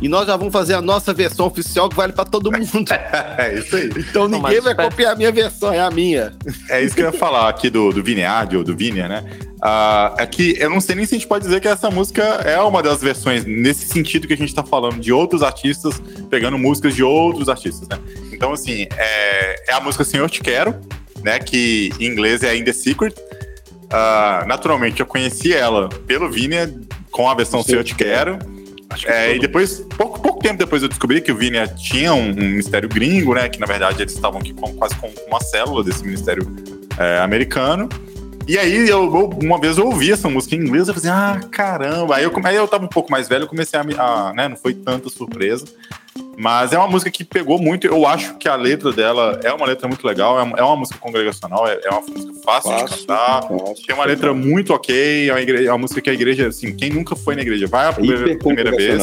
e nós já vamos fazer a nossa versão oficial que vale pra todo mundo. É isso aí. Então Não, ninguém vai espera- copiar a minha versão, é a minha. É isso que eu ia falar aqui do, do Vineard, ou do Vinia, né? Ah, é que eu não sei nem se a gente pode dizer que essa música é uma das versões, nesse sentido que a gente tá falando, de outros artistas, pegando músicas de outros artistas, né? Então, assim, é, é a música Senhor Te Quero, né? Que em inglês é In The Secret. Ah, naturalmente, eu conheci ela pelo Vinia, com a versão Senhor Te Quero. É, e depois, pouco, pouco tempo depois eu descobri que o Vinia tinha um, um ministério gringo, né? Que na verdade eles estavam aqui com, quase com uma célula desse ministério é, americano. E aí, eu, eu- uma vez eu ouvi essa música em inglês, eu falei, assim, ah, caramba. Aí eu, aí eu tava um pouco mais velho, eu comecei a, a né, não foi tanta surpresa. Mas é uma música que pegou muito, eu acho que a letra dela é uma letra muito legal, é uma, é uma música congregacional, é, é uma música fácil, de cantar. fácil. Tem uma letra muito ok, é uma, igre- é uma música que a igreja, assim, quem nunca foi na igreja vai a primeira, primeira vez,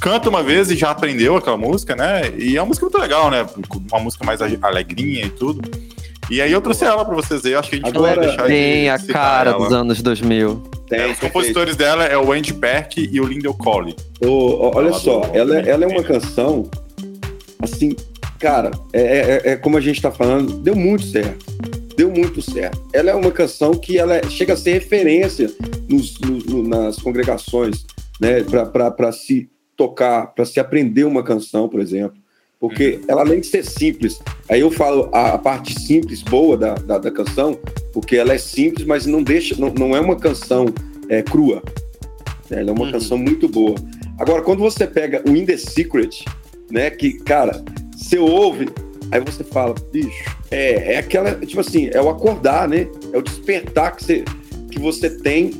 canta uma vez e já aprendeu aquela música, né? E é uma música muito legal, né? Uma música mais alegrinha e tudo. E aí eu trouxe ela pra vocês aí, acho que a gente Agora, vai deixar Tem de a citar cara ela. dos anos 2000. Tem, É, os compositores dela é o Andy Perk e o Lindell Colley. Ó, olha Ela só, do- ela, do- ela é uma canção, assim, cara, é, é- é como a gente tá falando, deu muito certo. Deu muito certo. Ela é uma canção que ela é- chega a ser referência nos- nos- no- nas congregações, né, para se tocar, para se aprender uma canção, por exemplo. Porque ela, além de ser simples, aí eu falo a, a parte simples, boa da, da, da canção, porque ela é simples, mas não deixa, não, não é uma canção é, crua. Ela é uma Uhum. canção muito boa. Agora, quando você pega o In The Secret, né, que, cara, você ouve, aí você fala, bicho, é, é aquela, tipo assim, é o acordar, né? É o despertar que você, que você tem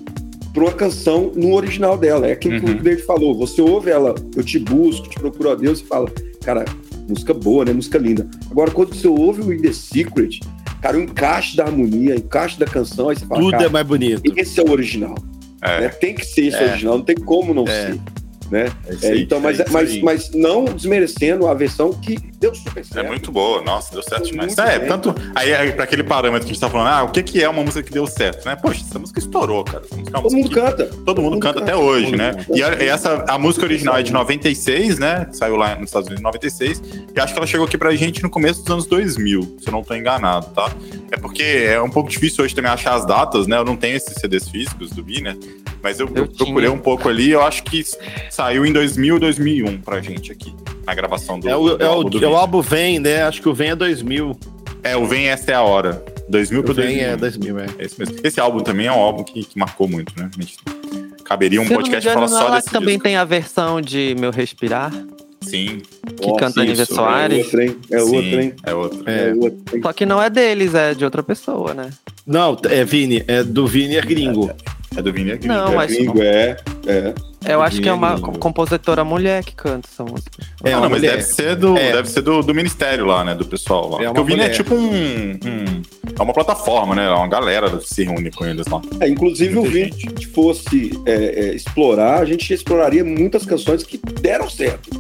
para uma canção no original dela. É aquilo que Uhum. o David falou. Você ouve ela, eu te busco, te procuro a Deus e fala, cara, música boa, né? Música linda. Agora, quando você ouve o In The Secret, cara, o encaixe da harmonia, o encaixe da canção, aí você fala, Tudo cara, é mais bonito. esse é o original. É. né? Tem que ser esse É. original, não tem como não É. ser. Né? É É, aí, então, mas, é mas, aí. mas não desmerecendo a versão que deu super certo. É muito boa, nossa, deu certo demais. É, bem. tanto. Aí, aí, pra aquele parâmetro que a gente tá falando, ah, o que, que é uma música que deu certo, né? Poxa, essa música estourou, cara. Música é Todo mundo que canta. todo mundo canta até hoje, né? E, a- e essa, a música original é de 96, né? Saiu lá nos Estados Unidos em 96. E acho que ela chegou aqui pra gente no começo dos anos 2000, se eu não tô enganado, tá? É porque é um pouco difícil hoje também achar as datas, né? Eu não tenho esses CDs físicos do Vi, né? Mas eu, Eu eu procurei tinha. um pouco ali, eu acho que saiu em 2000 2001 pra gente aqui, na gravação do, É o, do é álbum o, do é o álbum Vem, né? Acho que o Vem é 2000. É, o Vem Esta é a Hora. 2000 pro O Vem 2001. é 2000, é. É isso mesmo. Esse álbum também é um álbum que, que marcou muito, né? A gente caberia um Se podcast engano, falar só desse também disco. tem a versão de Meu Respirar, Sim, que Nossa, canta Nívia Soares. É outro, hein? É sim, outro, hein? é outro. É, É. Só que não é deles, é de outra pessoa, né? Não, é Vini, é do Vini é gringo. É do Vini Gringo. Não, é mas- Gringo, é, é. Eu acho que é uma compositora mulher que canta essa música. É, É não, mas mulher. deve ser, do, É. deve ser do, do ministério lá, né? Do pessoal lá. É Porque o Vini é tipo um, um- É uma plataforma, né? Uma galera se reúne com eles lá. É, inclusive, o Vini, se a gente fosse é, é, explorar, a gente exploraria muitas canções que deram certo.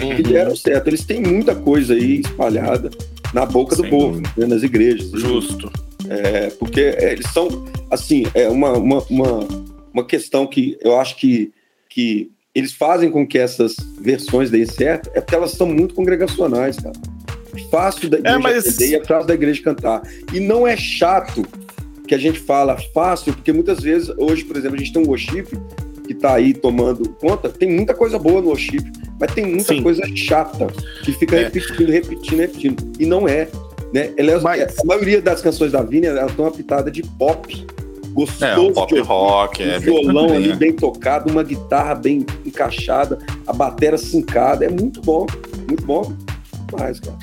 Uhum. Que deram certo. Eles têm muita coisa aí espalhada na boca do Sem povo, dúvida. né, nas igrejas. Justo. É, porque é, eles são, assim, é uma, uma, uma, uma questão que eu acho que, que eles fazem com que essas versões deem certo, é porque elas são muito congregacionais, cara. É Fácil da igreja mas- entender e é fácil da igreja cantar. E não é chato que a gente fala fácil, porque muitas vezes, hoje, por exemplo, a gente tem um worship que tá aí tomando conta, tem muita coisa boa no worship, mas tem muita Sim. coisa chata que fica É. repetindo, repetindo, repetindo. E não é. Né? Ela é- Mas- A maioria das canções da Vini, ela tem uma pitada de pop. Gostoso É, um pop de rock, Um é bem violão ali tranquilinho. bem tocado, uma guitarra bem encaixada, a bateria sincada. É muito bom, muito bom. Mas, cara,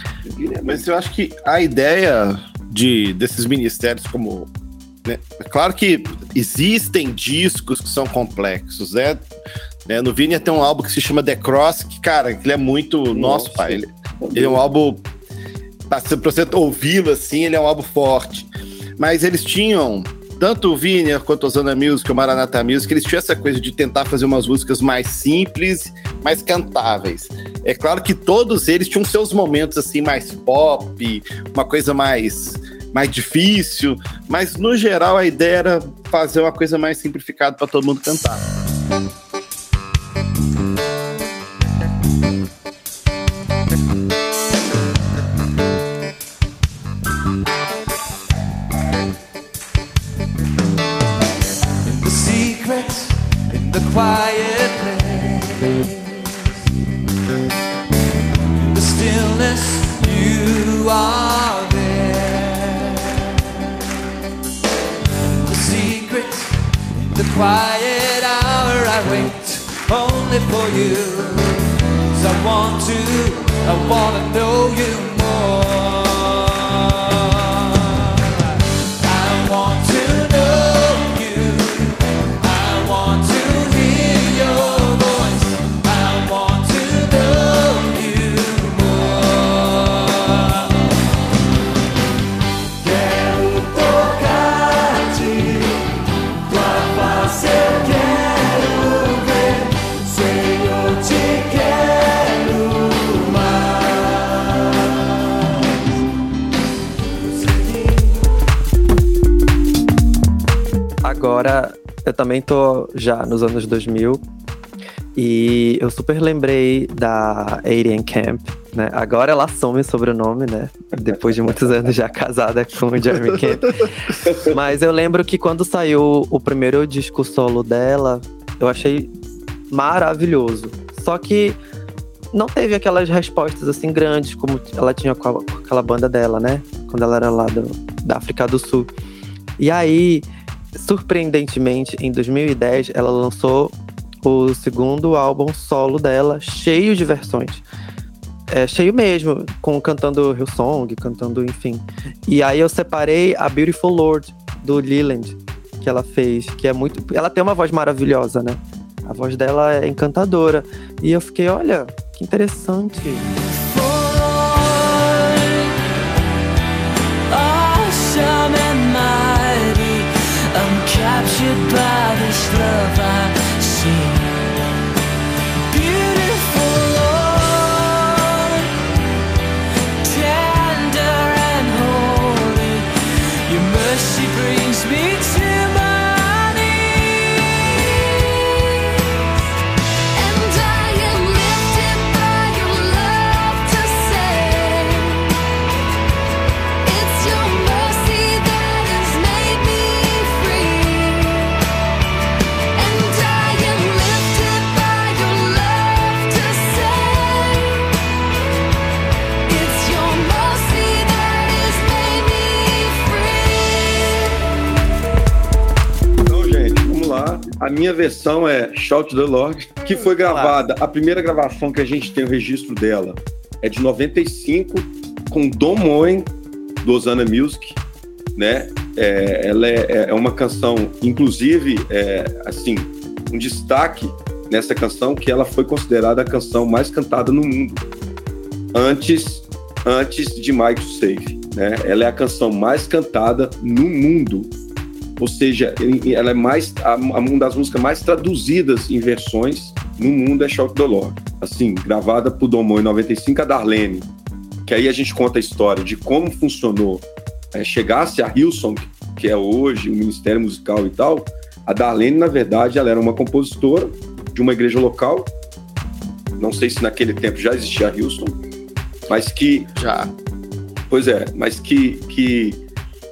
é Mas eu acho que a ideia de, desses ministérios como. né, é claro que existem discos que são complexos, né? Né, No Vini tem um álbum que se chama The Cross, que, cara, ele é muito. Nosso Nossa. pai. Ele, ele é um álbum. Pra você ouvi-lo assim, ele é um álbum forte. Mas eles tinham. Tanto o Vini quanto o Zona Music, o Maranata Music, eles tinham essa coisa de tentar fazer umas músicas mais simples, mais cantáveis. É claro que todos eles tinham seus momentos assim mais pop, uma coisa mais mais difícil, mas no geral a ideia era fazer uma coisa mais simplificada para todo mundo cantar. Quiet place, in the stillness, you are there. The secret, in the quiet hour, I wait only for you. 'Cause I want to, I want to know you more. Agora, eu também tô já nos anos 2000 e eu super lembrei da Alien Camp, né? Agora ela assume o sobrenome, né? Depois de muitos anos já casada com o Jeremy Camp. Mas eu lembro que quando saiu o primeiro disco solo dela, eu achei maravilhoso. Só que não teve aquelas respostas assim grandes como ela tinha com, a- com aquela banda dela, né? Quando ela era lá do- da África do Sul. E aí, surpreendentemente, em 2010, ela lançou o segundo álbum solo dela, cheio de versões. É, cheio mesmo, com cantando Hillsong, cantando, enfim. E aí eu separei a Beautiful Lord, do Leland, que ela fez, que é muito. Ela tem uma voz maravilhosa, né? A voz dela é encantadora. E eu fiquei, olha, que interessante. By this love I see. Minha versão é Shout the Lord, que foi gravada. A primeira gravação que a gente tem o registro dela é de 95, com Don Moen, do Osana Music, né? É, ela é, é uma canção, inclusive, é, assim, um destaque nessa canção que ela foi considerada a canção mais cantada no mundo antes antes de Mike Save, né? Ela é a canção mais cantada no mundo. Ou seja, ela é mais a, a- uma das músicas mais traduzidas em versões no mundo é Shout the Lord. Assim, gravada por Domon em 95 a Darlene, que aí a gente conta a história de como funcionou é, chegasse a Hillsong, que é hoje o Ministério Musical e tal, a Darlene, na verdade, ela era uma compositora de uma igreja local. Não sei se naquele tempo já existia a Hillsong, mas que Já. Pois é, mas que, que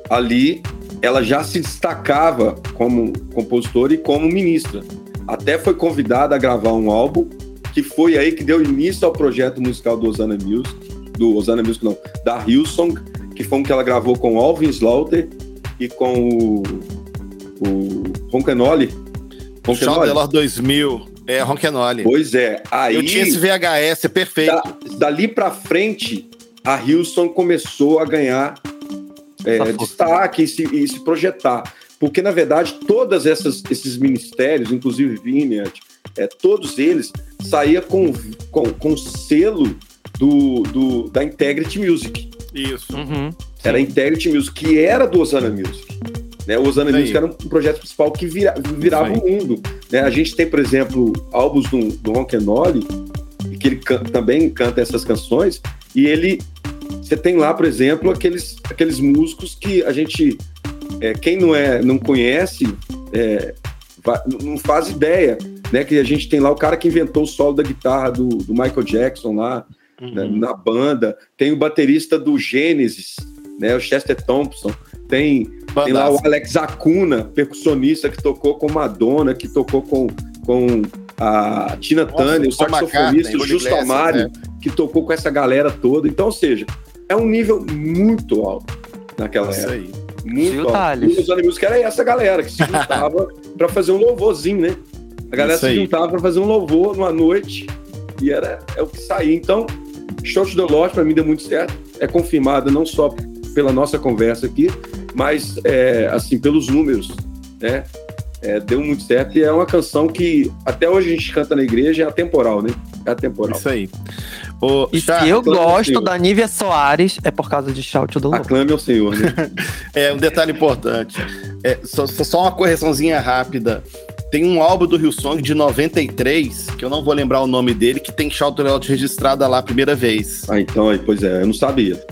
ali ela já se destacava como compositora e como ministra. Até foi convidada a gravar um álbum, que foi aí que deu início ao projeto musical do Osana Music, do Osana Music não, da Hillsong, que foi um que ela gravou com Alvin Slaughter e com o, o the Lord 2000. É, Ronquenoli. Pois é, aí... Eu tinha esse VHS, é perfeito. Da- dali pra frente, a Hilson começou a ganhar é, destaque e se, e se projetar. Porque, na verdade, todos esses ministérios, inclusive Vineyard, é, todos eles saía com, com, com selo do, do, da Integrity Music. Isso. Uhum. Era a Integrity Music, que era do Osana Music. Né? O Osana. Music era um projeto principal que vira- virava o mundo. né? A gente tem, por exemplo, álbuns do, do Ron Kenoli, que ele can- também canta essas canções, e ele. Você tem lá, por exemplo, aqueles, aqueles músicos que a gente. é, quem não, é, não conhece é, não faz ideia. Né? Que a gente tem lá o cara que inventou o solo da guitarra do, do Michael Jackson lá né, na banda. Tem o baterista do Gênesis, né, o Chester Thompson. Tem, tem lá o. Alex Acuna, percussionista que tocou com Madonna, que tocou com, com a Tina Nossa, Turner, o saxofonista, o Justo Iglesias, Amário, que tocou com essa galera toda. Então, ou seja, é um nível muito alto naquela Isso época. aí. Muito alto. E os Animus que era essa galera que se juntava pra fazer um louvorzinho, né? A galera Isso se aí. juntava pra fazer um louvor numa noite e era é o que saía. Então, Shout the Lord pra mim deu muito certo. É confirmado não só pela nossa conversa aqui, mas é, assim pelos números, né? É, deu muito certo e é uma canção que até hoje a gente canta na igreja é atemporal, né? É atemporal. Isso aí. Ô, E Chá, se eu gosto da Nívia Soares, é por causa de Shout do Lord. Aclame ao Senhor, né? É, um detalhe importante. É, só, só- uma correçãozinha rápida. Tem um álbum do Hillsong de 93, que eu não vou lembrar o nome dele, que tem Shout Lord registrada lá a primeira vez. ah, então, aí, pois é, eu não sabia.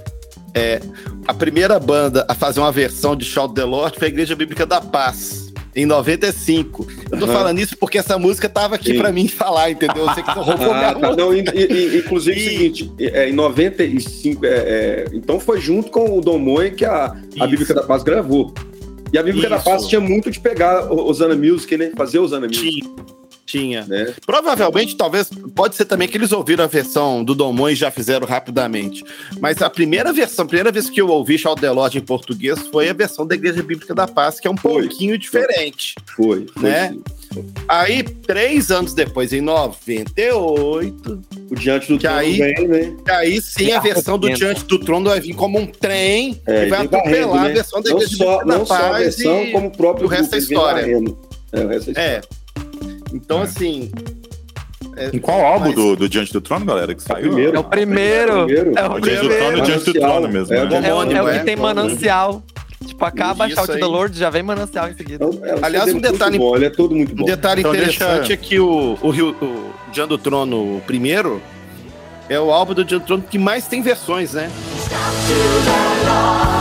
A primeira banda a fazer uma versão de Shout the Lord foi a Igreja Bíblica da Paz, em 95. Eu tô Aham. falando isso porque essa música tava aqui pra mim falar, entendeu? Você que roubou Ah, tá. Não, e- e- e- inclusive E- é o seguinte, é, em 95, é, é, então foi junto com o Dom Moen que a, a. Bíblica da Paz gravou. E a Bíblica da Isso. Paz tinha muito de pegar Osana Music, né? Fazer Osana Music, Tinha. Tinha. né? Provavelmente, talvez, pode ser também que eles ouviram a versão do Dom Moen e já fizeram rapidamente. Mas a primeira versão, a primeira vez que eu ouvi Shout the Lord em português foi a versão da Igreja Bíblica da Paz, que é um Foi. pouquinho diferente. Foi, foi Né? sim. Aí, três anos depois, em 98, O Diante do Que Trono aí- vem, né? aí sim a versão do Diante do Trono vai vir como um trem É, e vai varrendo, atropelar a né? versão da Não Igreja só, Bíblica da não só a Paz versão, e como o próprio o resto é grupo, vem história. É, o resto é história. É. Então, assim. é- Em qual álbum mas- do, do Diante do Trono, galera, que saiu? primeiro. É o primeiro. primeiro. É o O Diante do Trono e o primeiro. Diante do. Trono mesmo, É, né? o É, o- é o que é? tem manancial. Tipo, acaba Shout aí. the Lord, já vem manancial em seguida. É, o Aliás, um é detalhe- bom, ele é todo muito Um bom. detalhe Então interessante deixa- é que o, o, Rio- o Diante do Trono, o primeiro, é o álbum do Diante do Trono que mais tem versões, né? Thank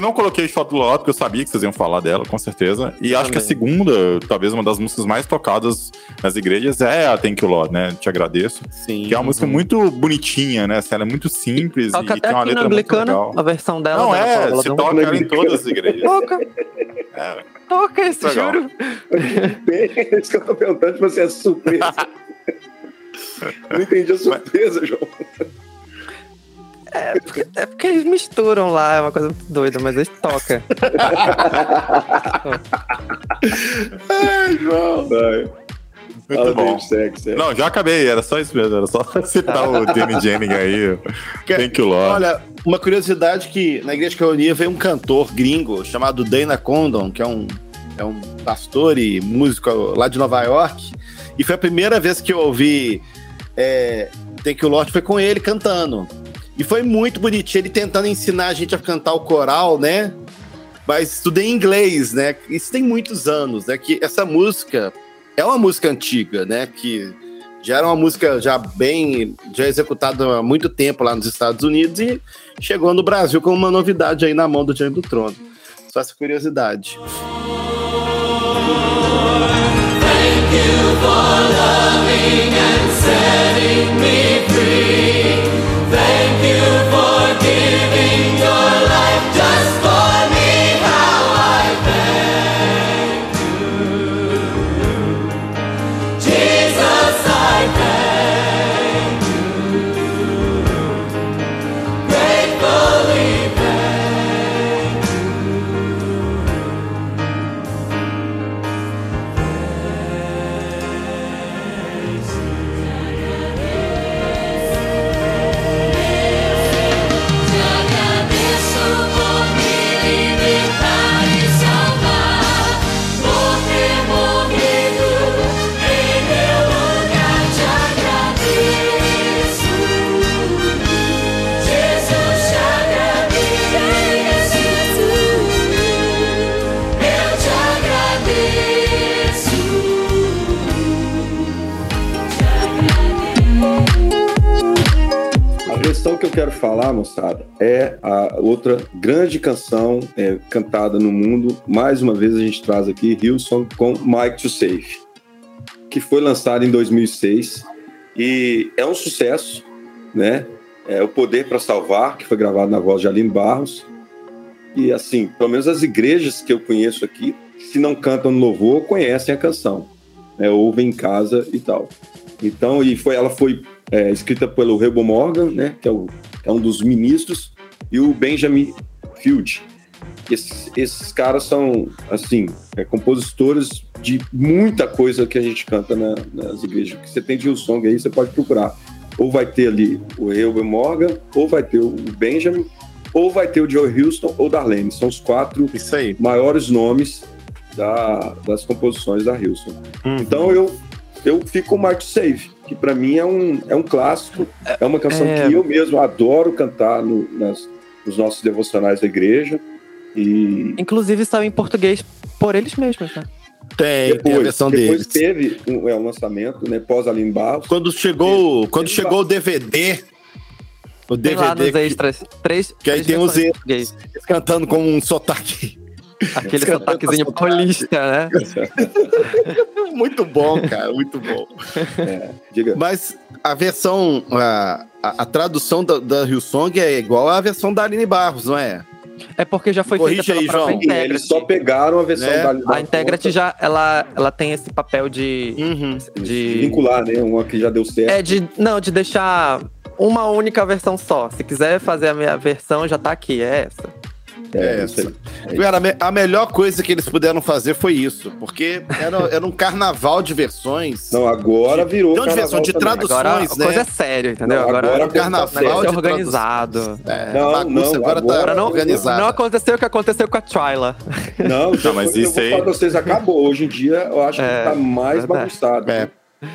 eu não coloquei Shot Lord, porque eu sabia que vocês iam falar dela, com certeza. E acho que a Também. segunda, talvez uma das músicas mais tocadas nas igrejas, é a Thank You Lord, né? Te agradeço. Sim. Que é uma música muito bonitinha, né? Assim, Ela é muito simples e até tem uma letra muito legal. a versão dela. Não, é, Paula se Dom. toca ela em todas as igrejas. Toca, É. toca esse, Legal. juro. É isso que eu tô perguntando você é surpresa. Não entendi a surpresa, João. É porque, é porque eles misturam lá, é uma coisa muito doida, mas eles tocam. Ai, João. Vai. Muito Fala bom. dele, segue, segue. Não, já acabei, era só isso mesmo, era só citar o Danny Jennings aí. Thank you, Lord. Olha, uma curiosidade que na igreja que eu unia veio um cantor gringo chamado Dana Condon, que é um, é um pastor e músico lá de Nova York. E foi a primeira vez que eu ouvi é, Thank You Lord, foi com ele cantando. E foi muito bonitinho, ele tentando ensinar a gente a cantar o coral, né? Mas estudei inglês, né? Isso tem muitos anos, né? Que essa música é uma música antiga, né? Que já era uma música já bem já executada há muito tempo lá nos Estados Unidos e chegou no Brasil como uma novidade aí na mão do Diante do Trono. Só essa curiosidade. A eu quero falar, moçada, é a outra grande canção é, cantada no mundo. Mais uma vez a gente traz aqui Hillsong com Mike to Save, que foi lançado em 2006 e é um sucesso, né? É o Poder para Salvar, que foi gravado na voz de Aline Barros. E assim, pelo menos as igrejas que eu conheço aqui, se não cantam no louvor, conhecem a canção, né? ouvem em casa e tal. Então, e foi, ela foi é, escrita pelo Rebo Morgan, né, que é, o- é um dos ministros, e o Benjamin Field. Esses, esses caras são, assim, é, compositores de muita coisa que a gente canta na- nas igrejas. Que você tem de Hillsong aí, você pode procurar. Ou vai ter ali o Rebo Morgan, ou vai ter o Benjamin, ou vai ter o Joe Houston ou Darlene. São os quatro maiores nomes da- das composições da Hilson. Então eu, eu fico com o Mark Save, que para mim é um, é um clássico, é uma canção É. que eu mesmo adoro cantar no- nas, nos nossos devocionais da igreja. E Inclusive saiu em português por eles mesmos, né? Tem, tem a versão depois deles. teve um, é, um lançamento, né, pós Aline Barros. Quando chegou, quando chegou o DVD, o Tem lá nos DVD que- extras. Três, que aí tem os português. cantando com um sotaque Aquele sotaquezinho sotaque. paulista, né? muito bom, cara, muito bom. Diga. Mas a versão, a, a, a tradução da, da Hillsong é igual à versão da Aline Barros, não é? É porque já foi Corrige feita pela aí, própria João. Eles só pegaram a versão Né? da Aline A Integrity já, ela, ela tem esse papel de... Uhum. de vincular, né, uma que já deu certo. É de. Não, de deixar uma única versão só. Se quiser fazer a minha versão, já tá aqui. É essa. É isso aí. essa. Cara, a me- a melhor coisa que eles puderam fazer foi isso, porque era, era um carnaval de versões. Não, agora virou. Não de carnaval versão, de tradução. Agora a né? coisa é séria, entendeu? Não, agora agora a coisa carnaval tá organizado. É, Não, a bagunça não, agora, agora tá não. organizada. Não aconteceu o que aconteceu com a Twyla. Não, Não, mas eu isso vou aí- falar pra vocês, acabou. Hoje em dia, eu acho É, que tá mais verdade. bagunçado. É.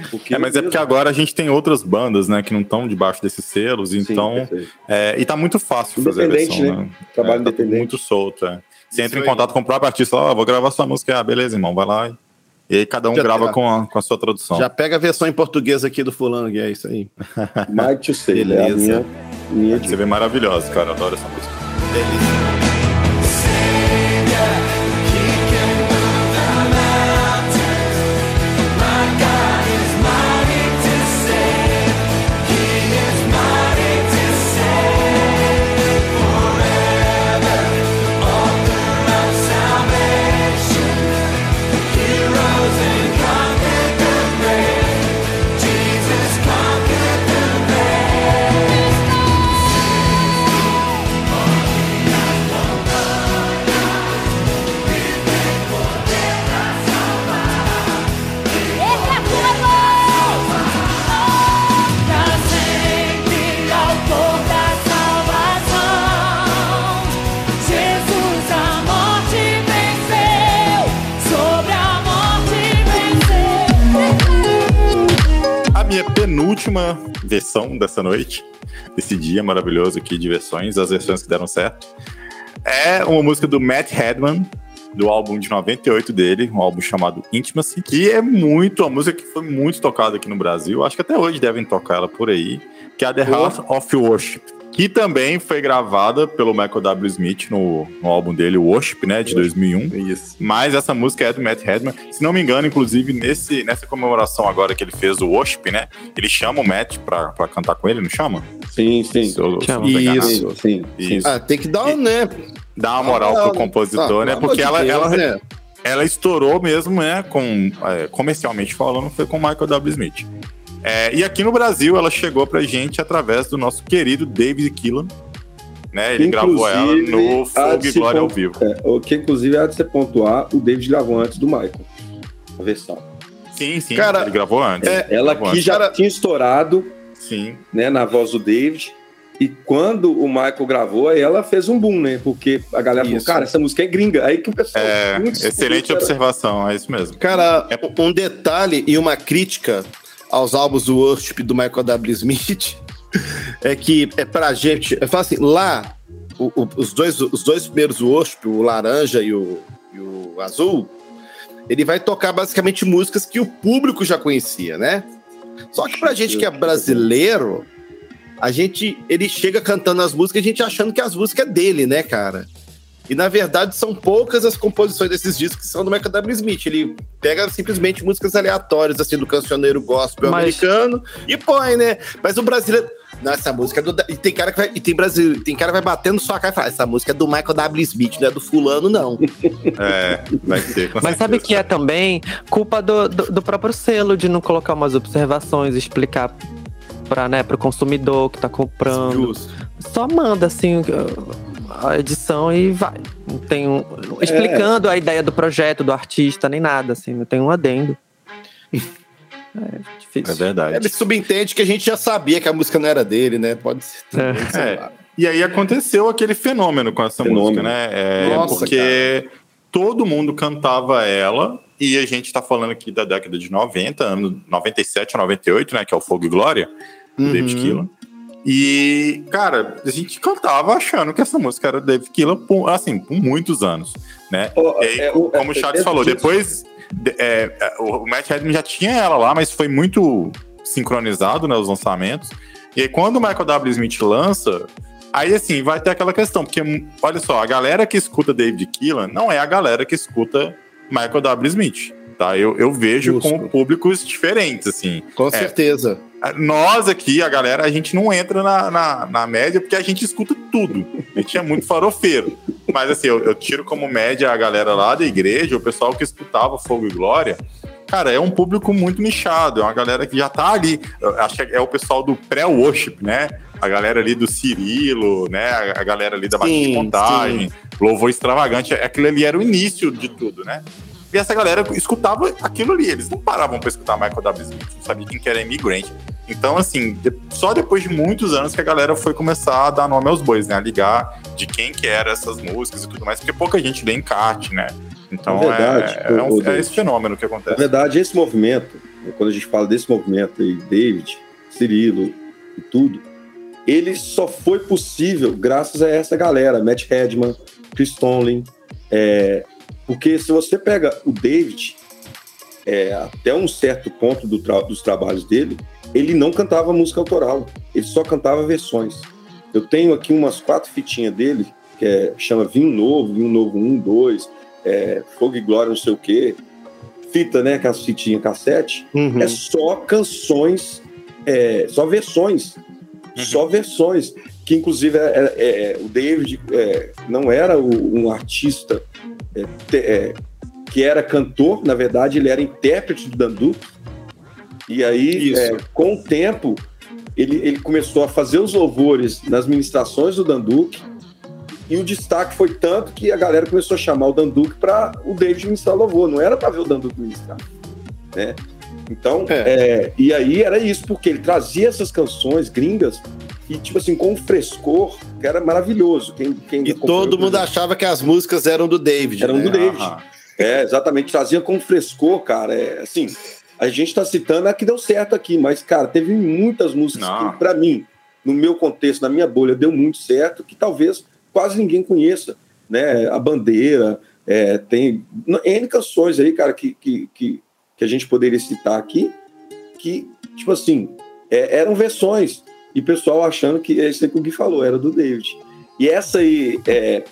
Porque É, mas é porque agora a gente tem outras bandas, né, que não estão debaixo desses selos, Sim, então. é, e tá muito fácil fazer a versão, né? né? Trabalho é, tá independente. muito solto, é. Você entra em aí. contato com o próprio artista, ó, vou gravar sua música, ah, beleza, irmão, vai lá. E aí cada um Já grava tá. com a, com a sua tradução. Já pega a versão em português aqui do fulano, que é isso aí. Mike to Say, é a Beleza. minha, minha Você vê maravilhosa, cara, eu adoro essa música. Delícia. Última versão dessa noite, desse dia maravilhoso aqui de versões, as versões que deram certo. É uma música do Matt Hedman, do álbum de 98 dele, um álbum chamado Intimacy, que é muito, uma música que foi muito tocada aqui no Brasil, acho que até hoje devem tocar ela por aí, que é a The House of Worship, que também foi gravada pelo Michael W. Smith no, no álbum dele, Worship, né, de 2001. Isso. Mas essa música é do Matt Hedman. Se não me engano, inclusive, nesse, nessa comemoração agora que ele fez o Worship, né, ele chama o Matt pra, pra cantar com ele, não chama? Sim, sim. Se eu- se Chama. enganado. Isso. Sim, sim. Isso. Ah, tem que dar um, né? Dá uma moral Ah, pro compositor, ah, né? Porque ela, Deus, ela, né? ela estourou mesmo, né? Com, é, comercialmente falando, foi com o Michael W. Smith. É, e aqui no Brasil, ela chegou pra gente através do nosso querido David Killan. Né? Ele gravou ela no Fogo e Glória ao vivo. É, o que inclusive há de se pontuar, o David gravou antes do Michael. A versão. Sim, sim. Cara, ele gravou antes. é, Ela Gravou aqui antes. já Cara- tinha estourado Sim. né, na voz do David. E quando o Michael gravou, aí ela fez um boom, né? Porque a galera Isso. falou, cara, essa música é gringa. Aí que o pessoal. É, excelente observação, é isso mesmo. Cara, um detalhe e uma crítica aos álbuns do Worship do Michael W. Smith é que é pra gente. Falo assim, lá, o- o- os, dois, os dois primeiros Worship, o laranja e o, e o azul, ele vai tocar basicamente músicas que o público já conhecia, né? Só que pra gente que é brasileiro, a gente. Ele chega cantando as músicas, a gente achando que as músicas é dele, né, cara? E na verdade são poucas as composições desses discos que são do Michael W. Smith. Ele pega simplesmente músicas aleatórias, assim, do cancioneiro gospel Mas- americano e põe, né? Mas o brasileiro. Não, essa música é do. E tem cara que vai. E tem brasileiro, tem cara que vai batendo sua cara e fala: essa música é do Michael W. Smith, não é do fulano, não. É, vai ser. com Mas sabe certeza. que é também culpa do, do, do próprio selo de não colocar umas observações, explicar para né, o consumidor que tá comprando. Justo. Só manda assim a edição e vai. Não tem um, explicando a ideia do projeto, do artista, nem nada, assim, não tem um adendo. É difícil. É verdade. Ele subentende que a gente já sabia que a música não era dele, né? Pode ser. É. lá. E aí aconteceu aquele fenômeno com essa Fenômeno. música, né? É, Nossa, porque todo mundo cantava ela, e a gente tá falando aqui da década de 90, ano 97 a 98, né? Que é o Fogo e Glória, do Uhum. David Keelan. E, cara, a gente cantava achando que essa música era David Keelan, por, assim, por muitos anos, né? E aí, é, o- como o é, Charles é, falou, é, depois de- é, é, o Matt Hedman já tinha ela lá, mas foi muito sincronizado, né, os lançamentos. E aí, quando o Michael W. Smith lança, aí assim, vai ter aquela questão, porque olha só, a galera que escuta David Keelan não é a galera que escuta Michael W. Smith, tá? Eu, eu vejo Justo. como públicos diferentes, assim. Com certeza. Nós aqui, a galera, a gente não entra na, na, na média porque a gente escuta tudo. A gente é muito farofeiro. Mas assim, eu, eu tiro como média a galera lá da igreja, o pessoal que escutava Fogo e Glória. Cara, é um público muito nichado, é uma galera que já tá ali. Acho que é o pessoal do pré-worship, né? A galera ali do Cirilo, né? A, a galera ali da Batista de Sim, Contagem, louvor extravagante. Aquilo ali era o início de tudo, né? E essa galera escutava aquilo ali. Eles não paravam pra escutar Michael W. Smith, não sabia quem que era imigrante. Então, assim, só depois de muitos anos que a galera foi começar a dar nome aos bois, né? A ligar de quem que eram essas músicas e tudo mais, porque pouca gente lê encarte, né? Então É verdade, é, é, um- é esse fenômeno que Na acontece. verdade, esse movimento, quando a gente fala desse movimento aí, David, Cirilo e tudo, ele só foi possível graças a essa galera, Matt Hedman, Chris Tomlin, é, porque se você pega o David, é, até um certo ponto do tra- dos trabalhos dele, ele não cantava música autoral, ele só cantava versões. Eu tenho aqui umas quatro fitinhas dele, que é, chama Vinho Novo, Vinho Novo 1, 2, é, Fogo e Glória, não sei o quê, fita, né, aquelas fitinhas cassete, Uhum. é só canções, é, só versões, só versões, que inclusive é, é, é, o David é, não era o- um artista é, te- que era cantor, na verdade ele era intérprete do Danduque, e aí com o tempo ele, ele começou a fazer os louvores nas ministrações do Danduque, e o destaque foi tanto que a galera começou a chamar o Danduque para o David ministrar louvor, não era para ver o Danduque ministrar. Né? Então, é, e aí era isso, porque ele trazia essas canções gringas e, tipo assim, com um frescor que era maravilhoso. Quem, quem E todo mundo achava que as músicas eram do David. Eram né? do David. É, exatamente, trazia com frescor, cara. É, assim, A gente tá citando a que deu certo aqui, mas, cara, teve muitas músicas Não. que, pra mim, no meu contexto, na minha bolha, deu muito certo, que talvez quase ninguém conheça, né? A Bandeira, é, tem N canções aí, cara, que, que, que, que a gente poderia citar aqui, que, tipo assim, é, eram versões, e pessoal achando que é isso que o Gui falou, era do David. E essa aí, é,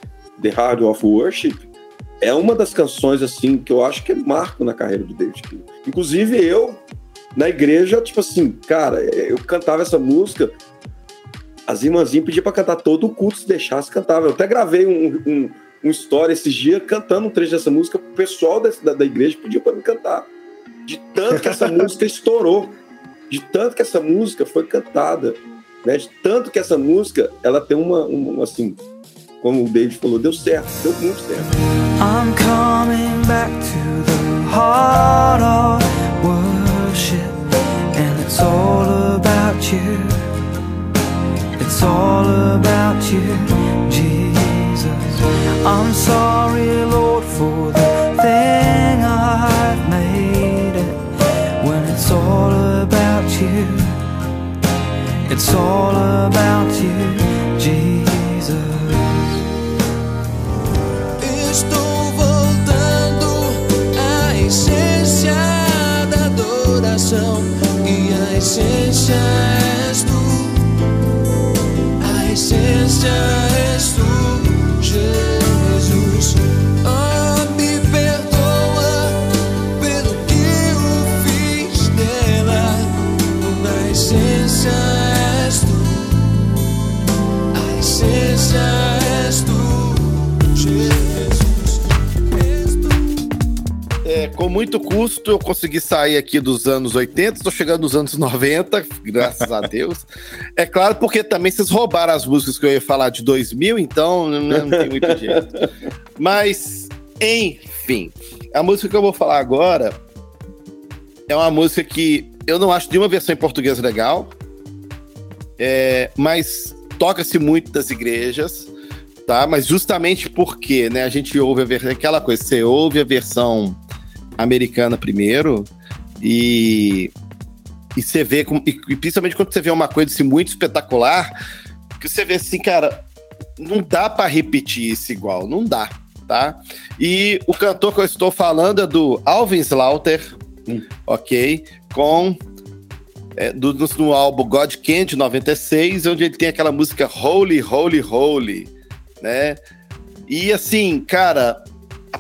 The Hard of Worship, é uma das canções, assim, que eu acho que é marco na carreira do David. Inclusive, eu, na igreja, tipo assim, cara, eu cantava essa música, as irmãzinhas pediam pra cantar todo o culto, se deixasse, cantava. Eu até gravei um, um, um story esses dias cantando um trecho dessa música, o pessoal da, da igreja pediu pra me cantar. De tanto que essa música estourou, de tanto que essa música foi cantada, né? De tanto que essa música, ela tem uma, uma assim, como o David falou, deu certo, deu muito certo. I'm coming back to the heart of worship, and it's all about you. It's all about you, Jesus. I'm sorry, Lord, for the it's all about you, Jesus. Estou voltando à essência da adoração e a essência és tu. A essência és tu, Jesus. Com muito custo eu consegui sair aqui dos anos 80, estou chegando nos anos 90, graças a Deus. É claro, porque também vocês roubaram as músicas que eu ia falar de 2000, então não, não tem muito jeito. Mas, enfim, a música que eu vou falar agora é uma música que eu não acho nenhuma versão em português legal, é, mas toca-se muito das igrejas, tá? Mas justamente porque, né, a gente ouve a aquela coisa, você ouve a versão americana primeiro e e você vê e, principalmente quando você vê uma coisa assim, muito espetacular, que você vê assim, cara, não dá pra repetir isso igual, não dá, tá? E o cantor que eu estou falando é do Alvin Slaughter, ok? Com é, do, no, álbum God Can de 96, onde ele tem aquela música Holy, Holy, Holy, né? E assim, cara,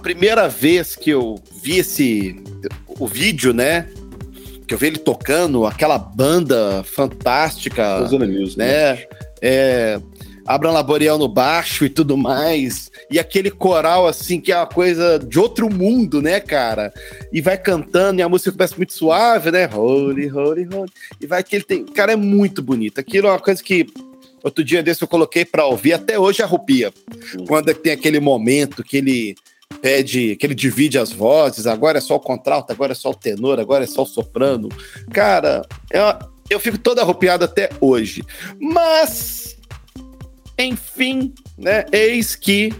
primeira vez que eu vi esse o vídeo, né? Que eu vi ele tocando, aquela banda fantástica, Rosana Music, né? É, Abraham Laboriel no baixo e tudo mais. E aquele coral, assim, que é uma coisa de outro mundo, né, cara? E vai cantando, e a música começa muito suave, né? Holy, holy, holy. E vai que ele tem. Cara, é muito bonito. Aquilo é uma coisa que. Outro dia desse eu coloquei pra ouvir, até hoje arrupia. Quando é que tem aquele momento que ele pede, que ele divide as vozes, agora é só o contralto, agora é só o tenor, agora é só o soprano. Cara, eu, eu fico todo arrupiado até hoje. Mas, enfim, né? Eis que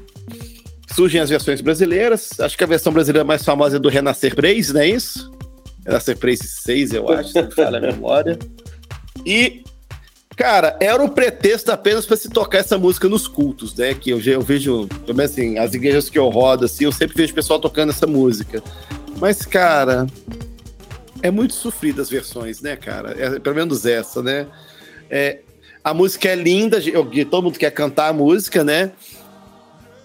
surgem as versões brasileiras. Acho que a versão brasileira mais famosa é do Renascer Praise, não é isso? Renascer Praise 6, eu acho, se não falha a memória. E, cara, era um pretexto apenas para se tocar essa música nos cultos, né? Que eu, eu vejo, menos assim, as igrejas que eu rodo, assim, eu sempre vejo o pessoal tocando essa música. Mas, cara, é muito sofrida as versões, né, cara? É, pelo menos essa, né? É, a música é linda, eu- todo mundo quer cantar a música, né?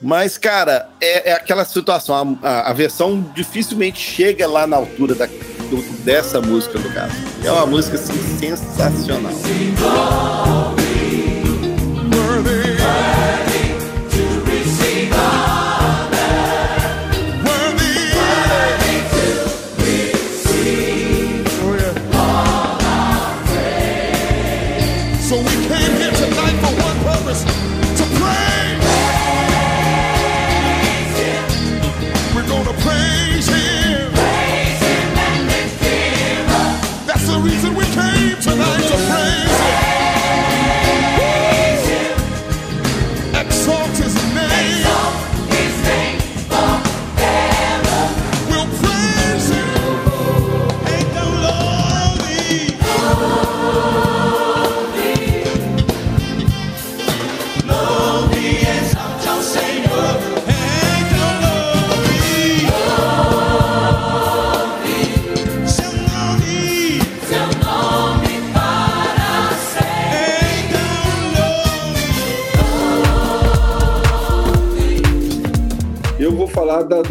Mas, cara, é, é aquela situação. A, a- a versão dificilmente chega lá na altura da- do- dessa música, no caso. É uma música assim, sensacional.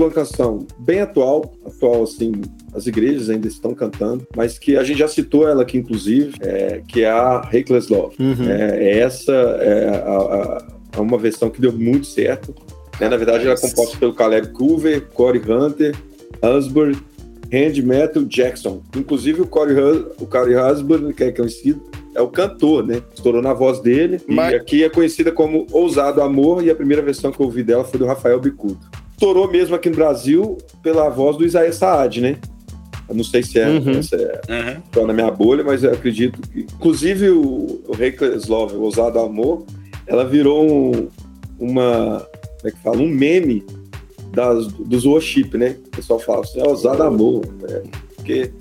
Uma canção bem atual, atual assim, as igrejas ainda estão cantando, mas que a gente já citou ela aqui, inclusive, é, que é a Reckless Love. Uhum. É, essa é a- a- uma versão que deu muito certo. né? Na verdade, ela é composta pelo Caleb Coover, Corey Hunter, Husband, Randy Metal Jackson. Inclusive, o Corey, o Corey Husband, que é conhecido, é o cantor, né? Estourou na voz dele. Mas- E aqui é conhecida como Ousado Amor, e a primeira versão que eu ouvi dela foi do Rafael Bicudo. Estourou mesmo aqui no Brasil pela voz do Isaías Saad, né? Eu não sei se é, Uhum. se é só na minha bolha, mas eu acredito que. Inclusive, o, o Reckless Love, o Ousado Amor, ela virou um- uma. Como é que fala? Um meme das, dos worship, né? O pessoal fala assim, é Ousado Amor. né? Porque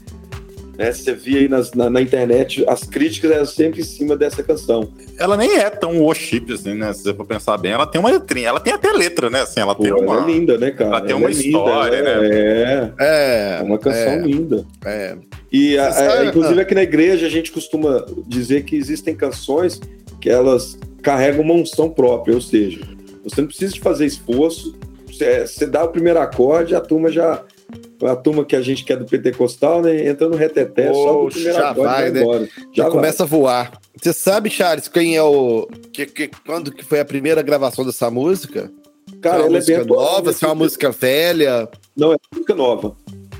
né, você via aí nas- na, na internet, as críticas eram sempre em cima dessa canção. Ela nem é tão worship, assim, né? Se você for pensar bem, ela tem uma letrinha, ela tem até letra, né? Assim, ela Pô, tem ela uma. é linda, né, cara? ela tem Ela uma é linda, história, ela né? É, É, é uma canção é, linda. é. E, a- Você a- sabe- inclusive, aqui na igreja, a gente costuma dizer que existem canções que elas carregam uma unção própria, ou seja, você não precisa de fazer esforço, você, você dá o primeiro acorde, a turma já. A turma que a gente quer do pentecostal, né? Entra no reteté, só Poxa, primeiro já vai, né? embora. Já vai. começa a voar. Você sabe, Charles, quem é o. Que, que- quando que foi a primeira gravação dessa música? Cara, é uma ela é música bem atual, nova, né? se é uma música velha. Não, é música nova.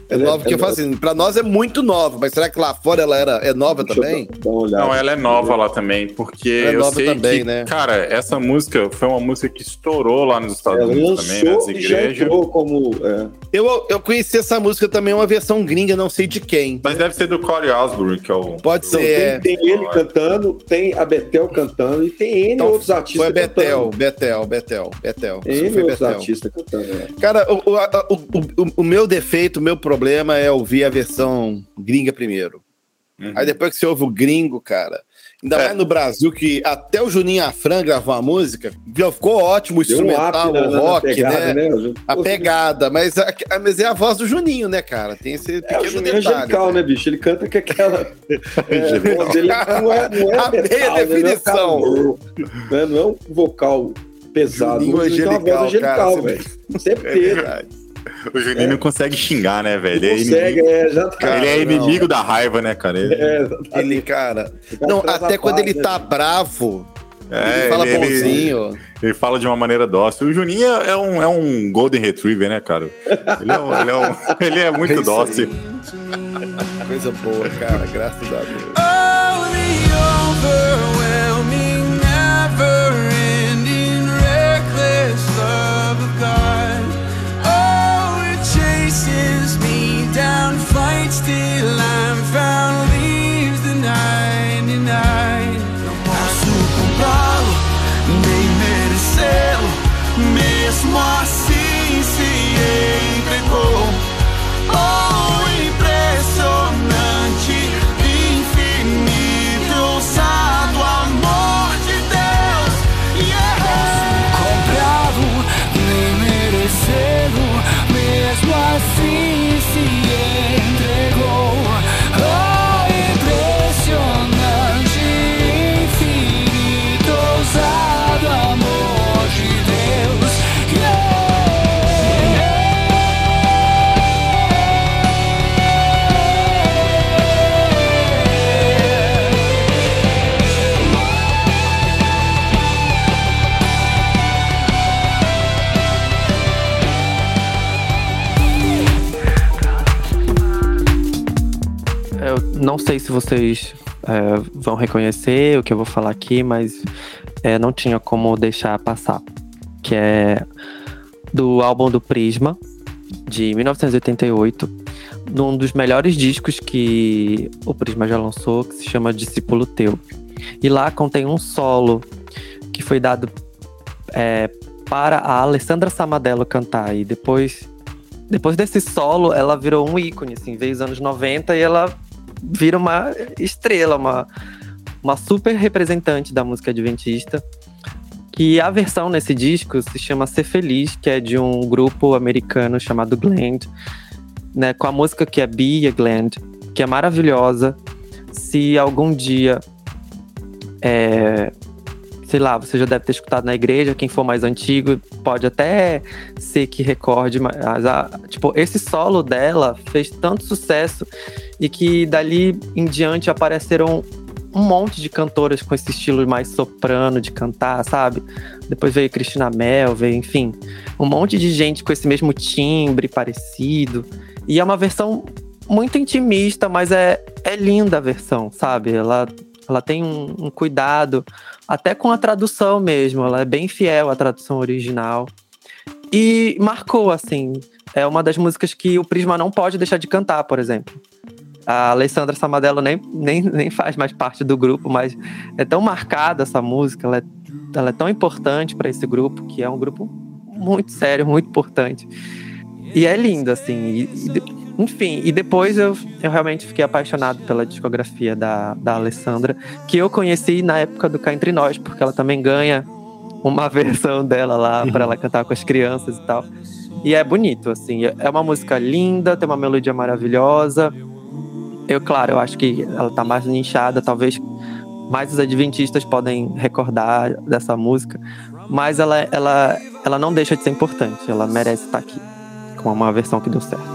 É é- nova, porque eu ela- falo assim, pra nós é muito nova, mas será que lá fora ela era, é nova Deixa eu também? Não, ela é nova lá também, porque Ela é eu nova sei também, que, né? cara, essa música foi uma música que estourou lá nos Estados Ela Unidos também, nas igrejas. como. é, Eu, eu conheci essa música também, uma versão gringa, não sei de quem. Mas deve ser do Corey Osborne, que é o. Pode Então, ser. é. tem, tem ele cantando, tem a Betel cantando e tem N Então, outros artistas Foi Betel, cantando. Betel, Betel, Betel. N foi outros Betel. artistas cantando. é. Cara, o, o, o- o meu defeito, o meu problema é ouvir a versão gringa primeiro. Uhum. Aí depois que você ouve o gringo, cara, ainda É. mais no Brasil, que até o Juninho Afran gravou uma música, ficou ótimo o Deu um instrumental, na, o rock, pegada, né? né? A pegada, mas, a- a- mas é a voz do Juninho, né, cara? Tem esse É, o pequeno Juninho é detalhe. angelical, né, bicho? Ele canta com aquela. É, a voz dele não é, não é a metal, né? definição. Não é, um cara- né? Não é um vocal pesado. Juninho Juninho tem uma angelical, voz angelical, velho. Sempre É teve. O Juninho não consegue xingar, né, velho? Ele é Consegue, inimigo, é, já tá. ele é não. inimigo da raiva, né, cara? Ele, É, exatamente. Ele, cara. Cara Não, até quando paz, ele né? tá bravo, é, ele fala ele- bonzinho. Ele fala de uma maneira dócil. O Juninho é um, é um Golden Retriever, né, cara? Ele é, um- ele é um- ele é muito É aí. dócil. Coisa boa, cara, graças a Deus. Oh, the overwhelming, never-ending, reckless love of God. Down, fights till I'm found, leaves the 99. Não posso comprá-lo, nem merecê-lo, mesmo assim se entregou. Não sei se vocês é, vão reconhecer o que eu vou falar aqui, mas é, não tinha como deixar passar. Que é do álbum do Prisma, de 1988, num dos melhores discos que o Prisma já lançou, que se chama Discípulo Teu. E lá contém um solo que foi dado é, para a Alessandra Samadello cantar. E depois, depois desse solo, ela virou um ícone, assim, veio os anos 90 e ela vira uma estrela, uma, uma super representante da música adventista. Que a versão nesse disco se chama Ser Feliz, que é de um grupo americano chamado Glend, né, com a música que é Be a Glend, que é maravilhosa. Se algum dia é, sei lá, você já deve ter escutado na igreja, quem for mais antigo pode até ser que recorde, mas a, tipo, esse solo dela fez tanto sucesso e que dali em diante apareceram um monte de cantoras com esse estilo mais soprano de cantar, sabe? Depois veio Cristina Mel, veio, enfim, um monte de gente com esse mesmo timbre parecido. E é uma versão muito intimista, mas é, é linda a versão, sabe? Ela, ela tem um, um cuidado, até com a tradução mesmo, ela é bem fiel à tradução original. E marcou, assim, é uma das músicas que o Prisma não pode deixar de cantar, por exemplo. A Alessandra Samadello nem, nem, nem faz mais parte do grupo, mas é tão marcada essa música, ela é, ela é tão importante para esse grupo, que é um grupo muito sério, muito importante. E é lindo, assim. E, e, enfim, e depois eu, eu realmente fiquei apaixonado pela discografia da, da Alessandra, que eu conheci na época do Cá Entre Nós, porque ela também ganha uma versão dela lá para ela cantar com as crianças e tal. E é bonito, assim. É uma música linda, tem uma melodia maravilhosa. Eu, claro, eu acho que ela tá mais nichada, talvez mais os adventistas podem recordar dessa música, mas ela, ela, ela não deixa de ser importante, ela merece estar aqui, com uma versão que deu certo.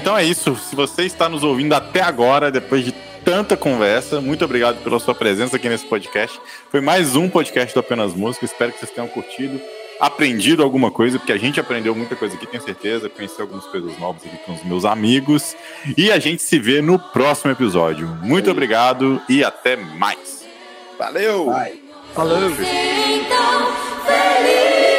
Então é isso. Se você está nos ouvindo até agora, depois de tanta conversa, muito obrigado pela sua presença aqui nesse podcast. Foi mais um podcast do Apenas Música. Espero que vocês tenham curtido, aprendido alguma coisa, porque a gente aprendeu muita coisa aqui, tenho certeza. Conheci algumas coisas novas aqui com os meus amigos. E a gente se vê no próximo episódio. Muito obrigado e até mais. Valeu! Vai. Falou! Então feliz.